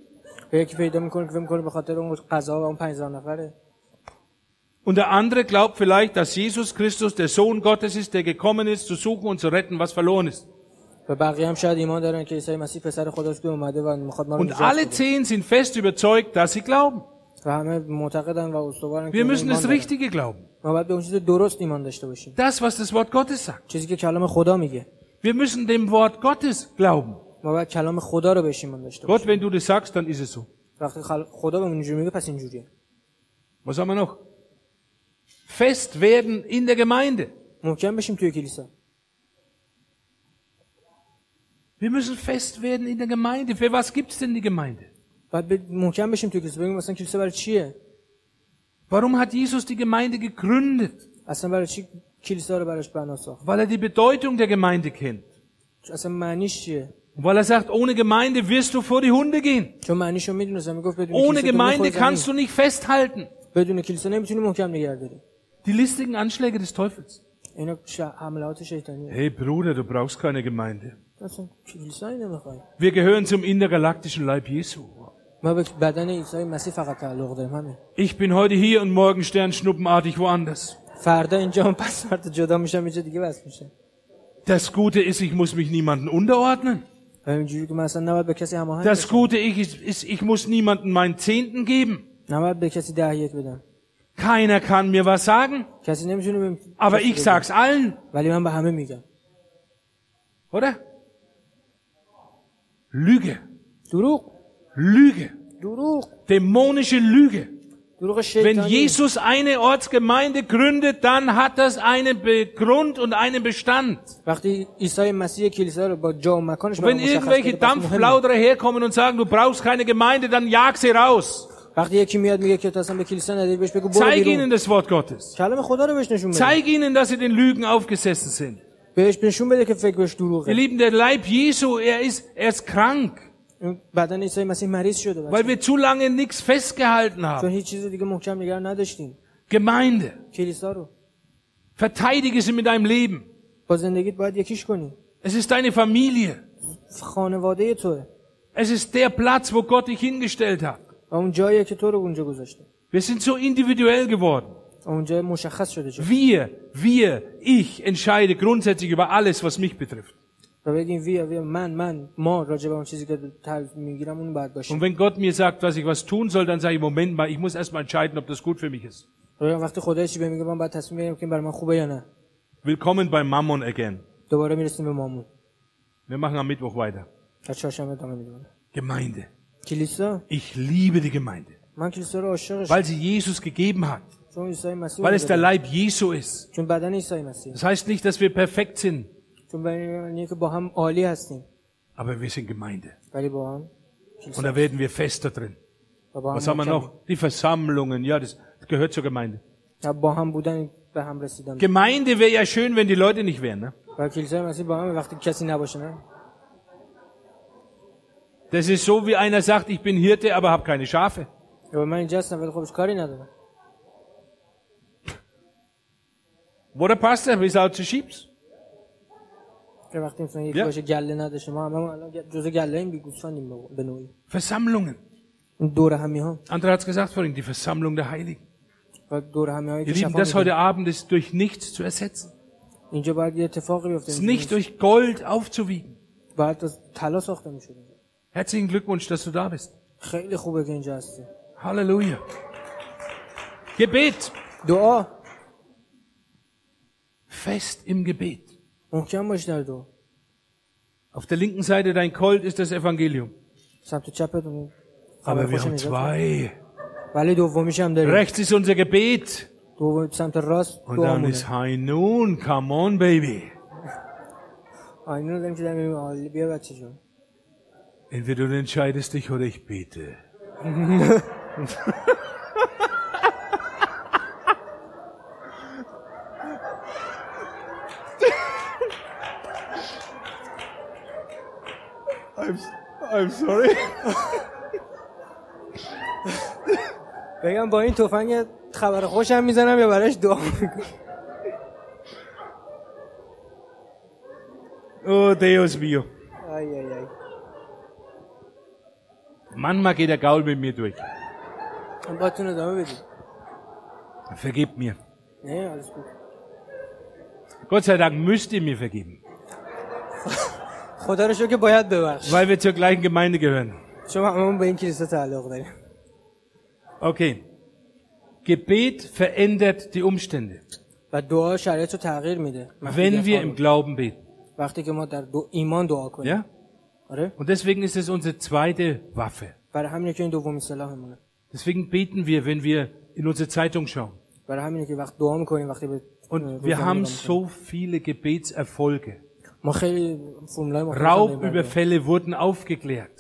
Und der andere glaubt vielleicht, dass Jesus Christus der Sohn Gottes ist, der gekommen ist, zu suchen und zu retten, was verloren ist. Und alle zehn sind fest überzeugt, dass sie glauben. Wir müssen das Richtige glauben. Das, was das Wort Gottes sagt. Wir müssen dem Wort Gottes glauben. Gott, wenn du das sagst, dann ist es so. Was haben wir noch? Fest werden in der Gemeinde. Wir müssen fest werden in der Gemeinde. Für was gibt es denn die Gemeinde? Warum hat Jesus die Gemeinde gegründet? Weil er die Bedeutung der Gemeinde kennt. Und weil er sagt, ohne Gemeinde wirst du vor die Hunde gehen. Ohne Gemeinde kannst du nicht festhalten. Die listigen Anschläge des Teufels. Hey Bruder, du brauchst keine Gemeinde. Wir gehören zum intergalaktischen Leib Jesu. Ich bin heute hier und morgen sternschnuppenartig woanders. Das Gute ist, ich muss mich niemandem unterordnen. Das Gute ist, ich muss niemandem meinen Zehnten geben. Keiner kann mir was sagen. Aber ich sag's allen. Oder? Lüge. Duru. Lüge. Duru. Dämonische Lüge. Wenn Jesus eine Ortsgemeinde gründet, dann hat das einen Grund und einen Bestand. Und wenn irgendwelche Dampfplauderer herkommen und sagen, du brauchst keine Gemeinde, dann jag sie raus. Zeig ihnen das Wort Gottes. Zeig ihnen, dass sie den Lügen aufgesessen sind. Ihr Lieben, der Leib Jesu, er ist, er ist krank. Weil wir zu lange nichts festgehalten haben. Gemeinde. Verteidige sie mit deinem Leben. Es ist deine Familie. Es ist der Platz, wo Gott dich hingestellt hat. Wir sind so individuell geworden. و اونجا مشخص شده جا Wir, wir, ich entscheide grundsätzlich über alles, was mich betrifft. و بگیم وی وی من من ما راجع به اون چیزی که تعریف میگیرم اون باید باشیم Und wenn Gott mir sagt, was ich was tun soll, dann sage ich, Moment mal, ich muss erst mal entscheiden, ob das gut für mich ist. و وقتی خدا چی بهم میگه من باید تصمیم بگیرم که این برای من خوبه یا نه Willkommen bei Mammon again. دوباره میرسیم به مامون Wir machen am Mittwoch weiter. از چهارشنبه ادامه میدیم Gemeinde. کلیسا Ich liebe die Gemeinde, من کلیسا رو عاشقش weil sie Jesus gegeben hat, چون عیسی مسیح weil es der Leib Jesu ist. Das heißt nicht, dass wir perfekt sind. Aber wir sind Gemeinde. Und da werden wir fester drin. Was haben wir noch? Die Versammlungen, ja, das gehört zur Gemeinde. Gemeinde wäre ja schön, wenn die Leute nicht wären. Ne? ne? Das ist so, wie einer sagt, ich bin Hirte, aber habe keine Schafe. Wo der Pastor without the sheep. که وقتی مثلا یک یا. باشه گله نداشته ما همه الان جزء گله این بیگوسفندیم به- به نوعی Versammlungen. این دور همی ها Andere hat es gesagt vorhin, die Versammlung der Heiligen. و دور همی هایی Ihr که Lieben, شفا das heute می‌دن. Abend ist durch nichts zu ersetzen. اینجا باید یه اتفاقی بیفته Es ist nicht durch Gold aufzuwiegen. باید از طلا ساخته میشد Herzlichen Glückwunsch, dass du da bist. خیلی خوبه که اینجا هستی Halleluja. Gebet. دعا fest im Gebet. Auf der linken Seite dein Colt ist das Evangelium. Aber wir haben zwei. Rechts ist unser Gebet. Und dann ist Hainun, come on baby. Entweder du entscheidest dich oder ich bete. I'm, I'm sorry. بگم با این تفنگ خبر خوشم می‌زنم یا براش دعا می‌کنم؟ او دیوز بیو ای ای ای من ما که در قول بیم میدوی. با تون ادامه بدی. فگیب میم نه از کن گوت سای دنگ میستی خدا رو شکر که باید ببخش weil wir zur gleichen Gemeinde gehören. چون هممون به این کلیسا تعلق داریم Okay. Gebet verändert die Umstände, و دعا شرایط رو تغییر میده wenn wir im Glauben beten. وقتی که ما در دو ایمان دعا کنیم Ja? آره Und deswegen ist es unsere zweite Waffe. برای همینه که این دومین سلاحمونه Deswegen beten wir, wenn wir in unsere Zeitung schauen. برای همینه که وقت دعا میکنیم وقتی به Und wir haben so viele Gebetserfolge. Raubüberfälle wurden aufgeklärt.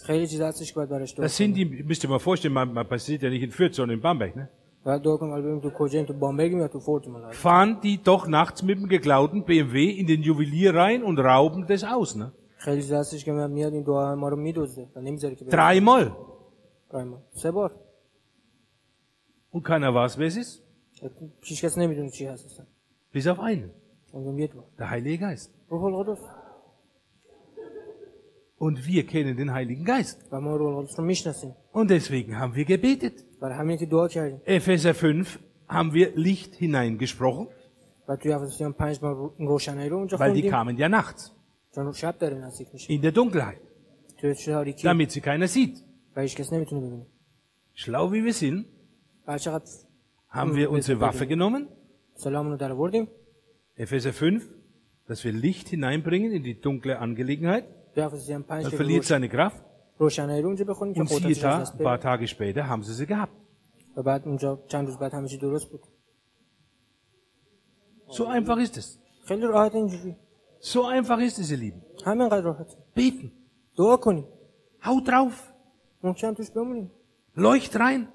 Das sind die, müsst ihr mal vorstellen, man, man passiert ja nicht in Fürth, sondern in Bamberg, ne? Fahren die doch nachts mit dem geklauten BMW in den Juwelier rein und rauben das aus, ne? Dreimal. Dreimal. Und keiner weiß, wer es ist. Bis auf einen. Der Heilige Geist. Und wir kennen den Heiligen Geist. Und deswegen haben wir gebetet. Epheser 5 haben wir Licht hineingesprochen. Weil die kamen ja nachts. In der Dunkelheit. Damit sie keiner sieht. Schlau wie wir sind, haben wir unsere Waffe genommen Epheser 5, dass wir Licht hineinbringen in die dunkle Angelegenheit. Dann verliert seine Kraft. Und siehe da, ein paar Tage später haben sie sie gehabt. So einfach ist es. So einfach ist es, ihr Lieben. Beten. Hau drauf. Leucht rein.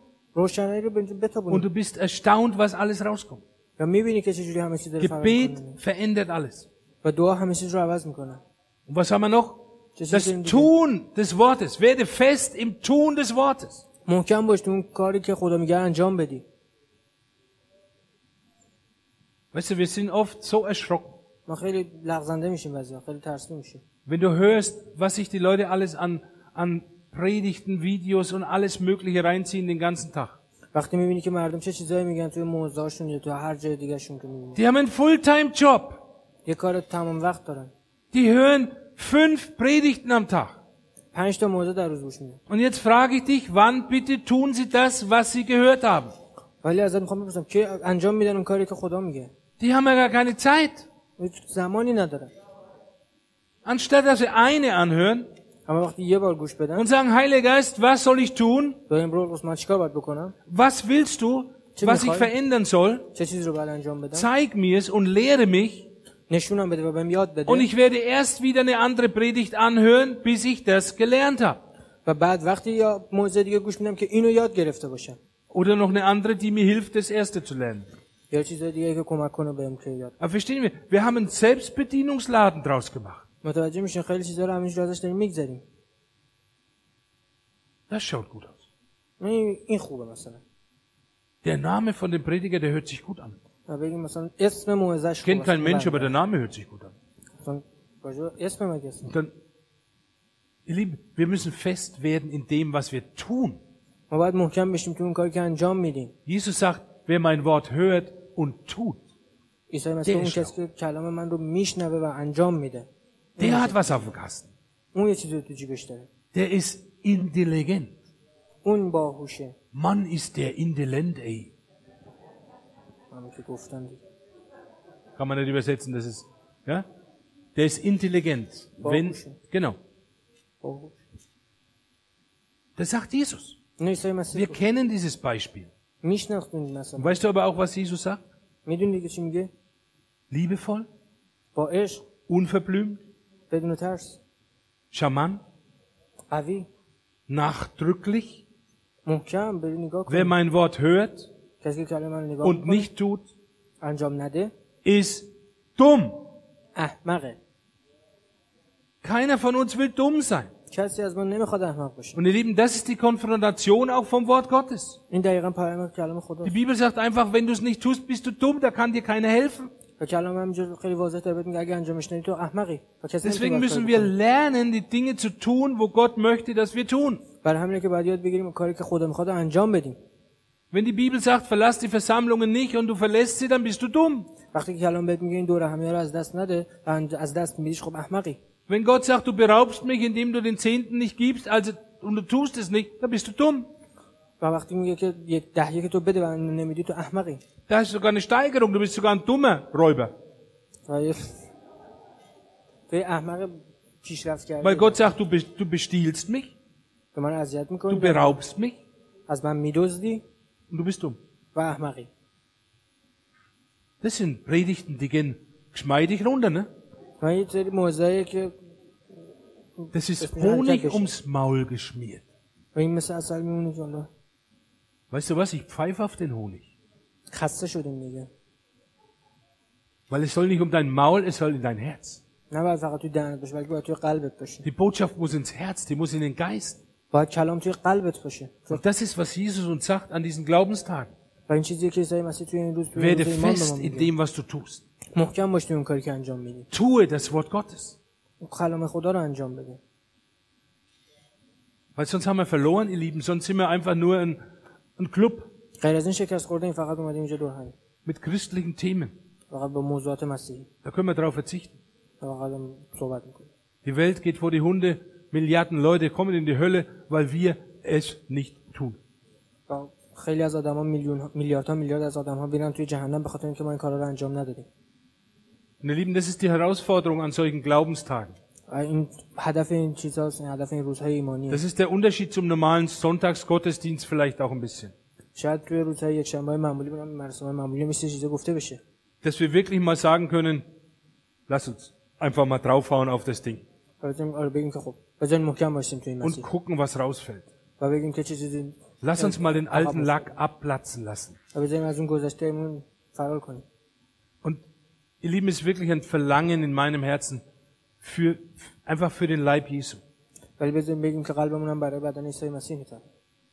Und du bist erstaunt, was alles rauskommt. و میبینی که چجوری همه چی داره فرق Gebet میکنه verändert alles. و دعا همه چیز رو عوض میکنه Und was haben wir noch? Das Das ist in- Tun des Wortes. Werde fest im Tun des Wortes. محکم باش تو اون کاری که خدا میگه انجام بدی Weißt du, wir sind oft so erschrocken, ما خیلی لغزنده میشیم بعضی خیلی ترسیده میشیم wenn du hörst, was sich die Leute alles an, an Predigten, Videos und alles Mögliche reinziehen den ganzen Tag. وقتی میبینی که مردم چه چیزایی میگن توی موزهاشون یا تو هر جای دیگه شون که میبینی Die haben einen Fulltime-Job. یه کار تمام وقت دارن Die hören fünf Predigten am Tag. پنج تا موزه در روز گوش میدن Und jetzt frage ich dich, wann bitte tun sie das, was sie gehört haben? ولی ازت میخوام بپرسم که انجام میدن اون کاری که خدا میگه Die haben ja gar keine Zeit. هیچ زمانی ندارن anstatt dass wir eine anhören und sagen, Heiliger Geist, was soll ich tun? Was willst du, was ich verändern soll? Zeig mir es und lehre mich. Und ich werde erst wieder eine andere Predigt anhören, bis ich das gelernt habe. Oder noch eine andere, die mir hilft, das erste zu lernen. Aber verstehen wir, wir haben einen Selbstbedienungsladen draus gemacht. متوجه میشین خیلی چیزا رو همینجوری ازش داریم میگذریم Das schaut gut aus. این این خوبه مثلا Der Name von dem Prediger, der hört sich gut an. و بگیم مثلا اسم موزش Kennt kein Mensch, aber der Name hört sich gut an. مثلا راجع به اسم مگه اسم Und dann, ihr Lieben, wir müssen fest werden in dem, was wir tun. ما باید محکم بشیم تو اون کاری که انجام میدیم Jesus sagt, wer mein Wort hört und tut, عیسی مسیح der hat was auf dem Kasten. Der ist intelligent. Un. Mann ist der intelligent, ey. Kann man nicht übersetzen, das ist, ja? Der ist intelligent. Wenn, genau. Das sagt Jesus. Wir kennen dieses Beispiel. Und weißt du aber auch, was Jesus sagt? Liebevoll, unverblümt, بدون ترس charmant, قوی nachdrücklich. محکم بری نگاه Wer کن mein Wort hört کسی که کلام من رو نگاه und میکنه nicht tut, انجام نده ist dumm. احمقه Keiner von uns will dumm sein. کسی از ما نمیخواد احمق باشه Und ihr Lieben, das ist die Konfrontation auch vom Wort Gottes. این دقیقا پیام کلام خدا Die Bibel sagt einfach, wenn du es nicht tust, bist du dumm, da kann dir keiner helfen. Deswegen müssen wir lernen, die Dinge zu tun, wo Gott möchte, dass wir tun. Wenn die Bibel sagt, verlass die Versammlungen nicht und du verlässt sie, dann bist du dumm. Wenn Gott sagt, du beraubst mich, indem du den Zehnten nicht gibst, also und du tust es nicht, dann bist du dumm. و وقتی میگه که یک دهیه که تو بده و نمیدی تو احمقی Da ist sogar eine Steigerung, du bist sogar ein dummer Räuber. و یه- تو یه احمق پیشرفت Weil کرده Gott sagt, du, be- du bestiehlst mich, به من اذیت du میکنی beraubst mich از من میدزدی und du bist dumm. و احمقی Das sind Predigten, die gehen geschmeidig runter, ne? و یه سری موضعی که Das ist Das ist eine Honig Handtasche. ums Maul geschmiert. و این مثل اصل میمونه جلو Weißt du was? Ich pfeife auf den Honig. خسته شدیم دیگه Weil es soll nicht um dein Maul, es soll in dein Herz. نه باید فقط توی دهنت باشه بلکه باید توی قلبت باشه Die Botschaft muss ins Herz, die muss in den Geist. باید کلام توی قلبت باشه Und das ist, was Jesus uns sagt an diesen Glaubenstagen. و این چیزیه که عیسی مسیح توی این روز توی Werde روز ایمان به ما fest in میگه dem, was du tust. محکم باش توی اون کاری که انجام میدی Tue das Wort Gottes. اون کلام خدا رو انجام بده Weil sonst haben wir verloren, ihr Lieben. Sonst sind wir einfach nur ein, ein Club غیر از این شکست خورده این فقط اومدیم اینجا دور هم mit christlichen Themen. فقط با موضوعات مسیحی Da können wir darauf verzichten. و فقط هم صحبت میکنیم Die Welt geht vor die Hunde. Milliarden Leute kommen in die Hölle, weil wir es nicht tun. و خیلی از آدما میلیون میلیاردها میلیارد از آدم ها میرن توی جهنم به خاطر اینکه ما این کارا رو انجام ندادیم Und ihr Lieben, das ist die Herausforderung an solchen Glaubenstagen. Das ist der Unterschied zum normalen Sonntagsgottesdienst vielleicht auch ein bisschen. Dass wir wirklich mal sagen können, lass uns einfach mal draufhauen auf das Ding. Und gucken, was rausfällt. Lass uns mal den alten Lack abplatzen lassen. Und ihr Lieben, ist wirklich ein Verlangen in meinem Herzen, für, einfach für den Leib Jesu.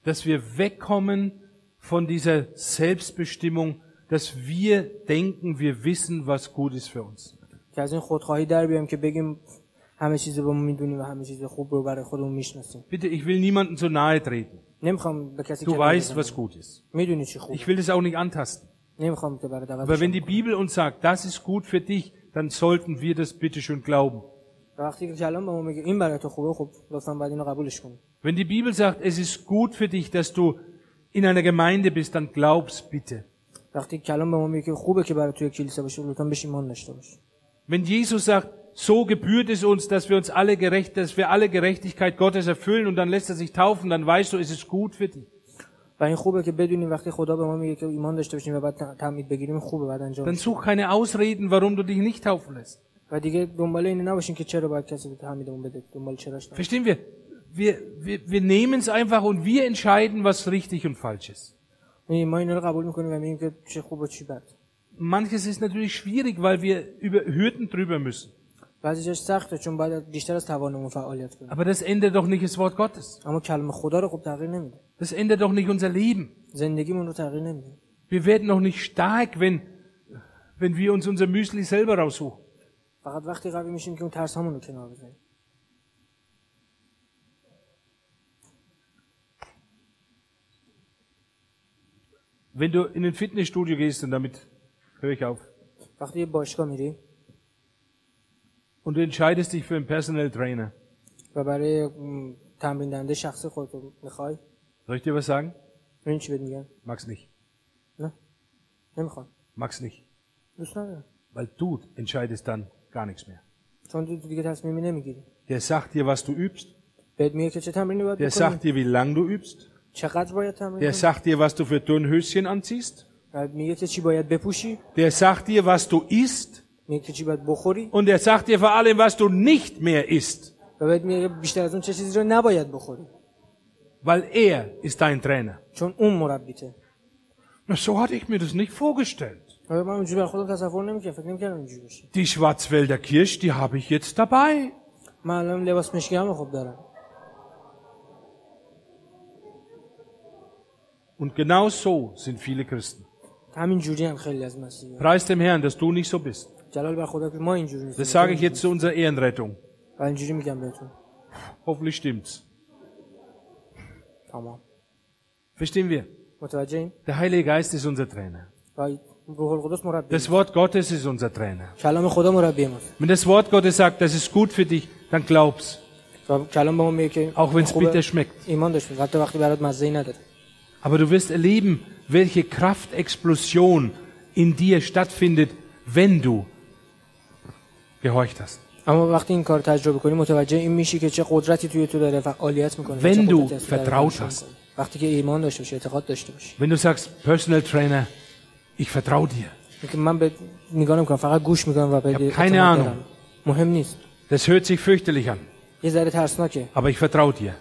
Dass wir wegkommen von dieser Selbstbestimmung, dass wir denken, wir wissen, was gut ist für uns. Bitte, ich will niemanden zu nahe treten. Du weißt, was gut ist. Ich will das auch nicht antasten. Aber wenn die Bibel uns sagt, das ist gut für dich, dann sollten wir das bitte schon glauben. و وقتی که کلام به ما میگه این برای تو خوبه خب لطفا باید اینو قبولش کنیم Wenn die Bibel sagt, es ist gut für dich, dass du in einer Gemeinde bist, dann glaub's bitte. وقتی کلام به ما میگه که خوبه که برای توی کلیسا باشه لطفا بهش ایمان داشته باش Wenn Jesus sagt, so gebührt es uns, dass wir uns alle gerecht, dass wir alle Gerechtigkeit Gottes erfüllen und dann lässt er sich taufen, dann weißt du, es ist gut für dich. و این خوبه که بدونیم وقتی خدا به ما میگه که ایمان داشته باشیم و بعد ت- تعمید بگیریم خوبه بعد انجام Dann such keine Ausreden, warum du dich nicht taufen lässt. و دیگه دنبال این نباشین که چرا باید کسی به تعمیدمون بده دنبال چراش نباشین. Verstehen wir? Wir, wir, wir nehmen es einfach und wir entscheiden, was richtig und falsch ist. می‌دونی، ما اینا رو قبول میکنیم و میگیم که چه خوب و چی بد Manches ist natürlich schwierig, weil wir über Hürden drüber müssen. بعضی جاش سخته چون باید بیشتر از توانمون فعالیت کنیم Aber das ändert doch nicht das Wort Gottes. اما کلمه خدا رو خب تغییر نمیده Das ändert doch nicht unser Leben. زندگیمون رو تغییر نمیده Wir werden doch nicht stark, wenn, wenn wir uns unser Müsli selber raussuchen. فقط وقتی قوی میشیم که اون ترس رو کنار بزنیم Wenn du in ein Fitnessstudio gehst, und damit höre ich auf, وقتی یه باشگاه میری und du entscheidest dich für einen Personal Trainer, و برای م، تمرین دهنده شخصی خودتو میخوای soll ich dir was sagen? ببین چی بهت میگن Mag's nicht. نه نمیخوام Mag's nicht. دوست ندارم Weil du entscheidest dann Gar nichts mehr. Der sagt dir, was du übst. Der sagt dir, wie lang du übst. Der sagt dir, was du für Turnhöschen anziehst. Der sagt dir, was du isst. Und er sagt dir vor allem, was du nicht mehr isst. Weil er ist dein Trainer. Na, so hatte ich mir das nicht vorgestellt. Die Schwarzwälder Kirsch, die habe ich jetzt dabei. Und genau so sind viele Christen. Preis dem Herrn, dass du nicht so bist. Das sage ich jetzt zu unserer Ehrenrettung. Hoffentlich stimmt's. Verstehen wir? Der Heilige Geist ist unser Trainer. Das Wort Gottes ist unser Trainer. Wenn das Wort Gottes sagt, das ist gut für dich, dann glaub's. Auch wenn es bitter schmeckt. Aber du wirst erleben, welche Kraftexplosion in dir stattfindet, wenn du gehorcht hast. Wenn du vertraut hast. Wenn du sagst, Personal Trainer, ich vertraue dir. Ich keine Ahnung. Das hört sich fürchterlich an. Aber ich vertraue dir.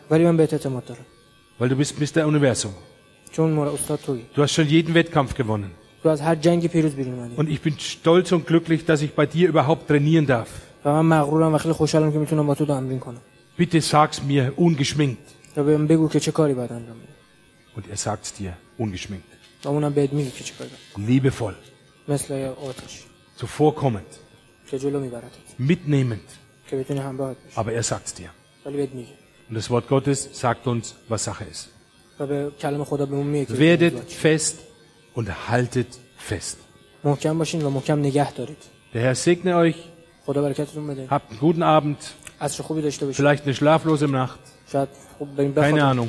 Weil du bist Mr. Universum. Du hast schon jeden Wettkampf gewonnen. Und ich bin stolz und glücklich, dass ich bei dir überhaupt trainieren darf. Bitte sag's mir ungeschminkt. Und er sagt's dir ungeschminkt. و اونم بهت میگه که چه کاری باید Liebevoll, مثل یه آتش zuvorkommend, که جلو میبرد mitnehmend. که بتونی همراهت باشی Aber er sagt's dir. ولی بهت میگه Und das Wort Gottes sagt uns, was Sache ist. و به کلام خدا بهمون میگه که Werdet موضوع چیه. fest und haltet fest. محکم باشین و محکم نگه دارید Der Herr segne euch. خدا برکتتون بده Habt einen guten Abend. عصر خوبی داشته باشید Vielleicht eine schlaflose Nacht. شاید خوب بریم Keine بخوابیم Ahnung,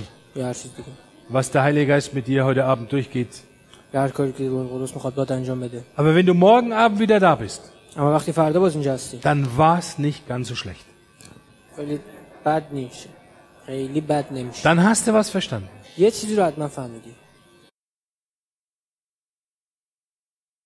was der Heilige Geist mit dir heute Abend durchgeht. Aber wenn du morgen Abend wieder da bist, dann war es nicht ganz so schlecht. Dann hast du was verstanden.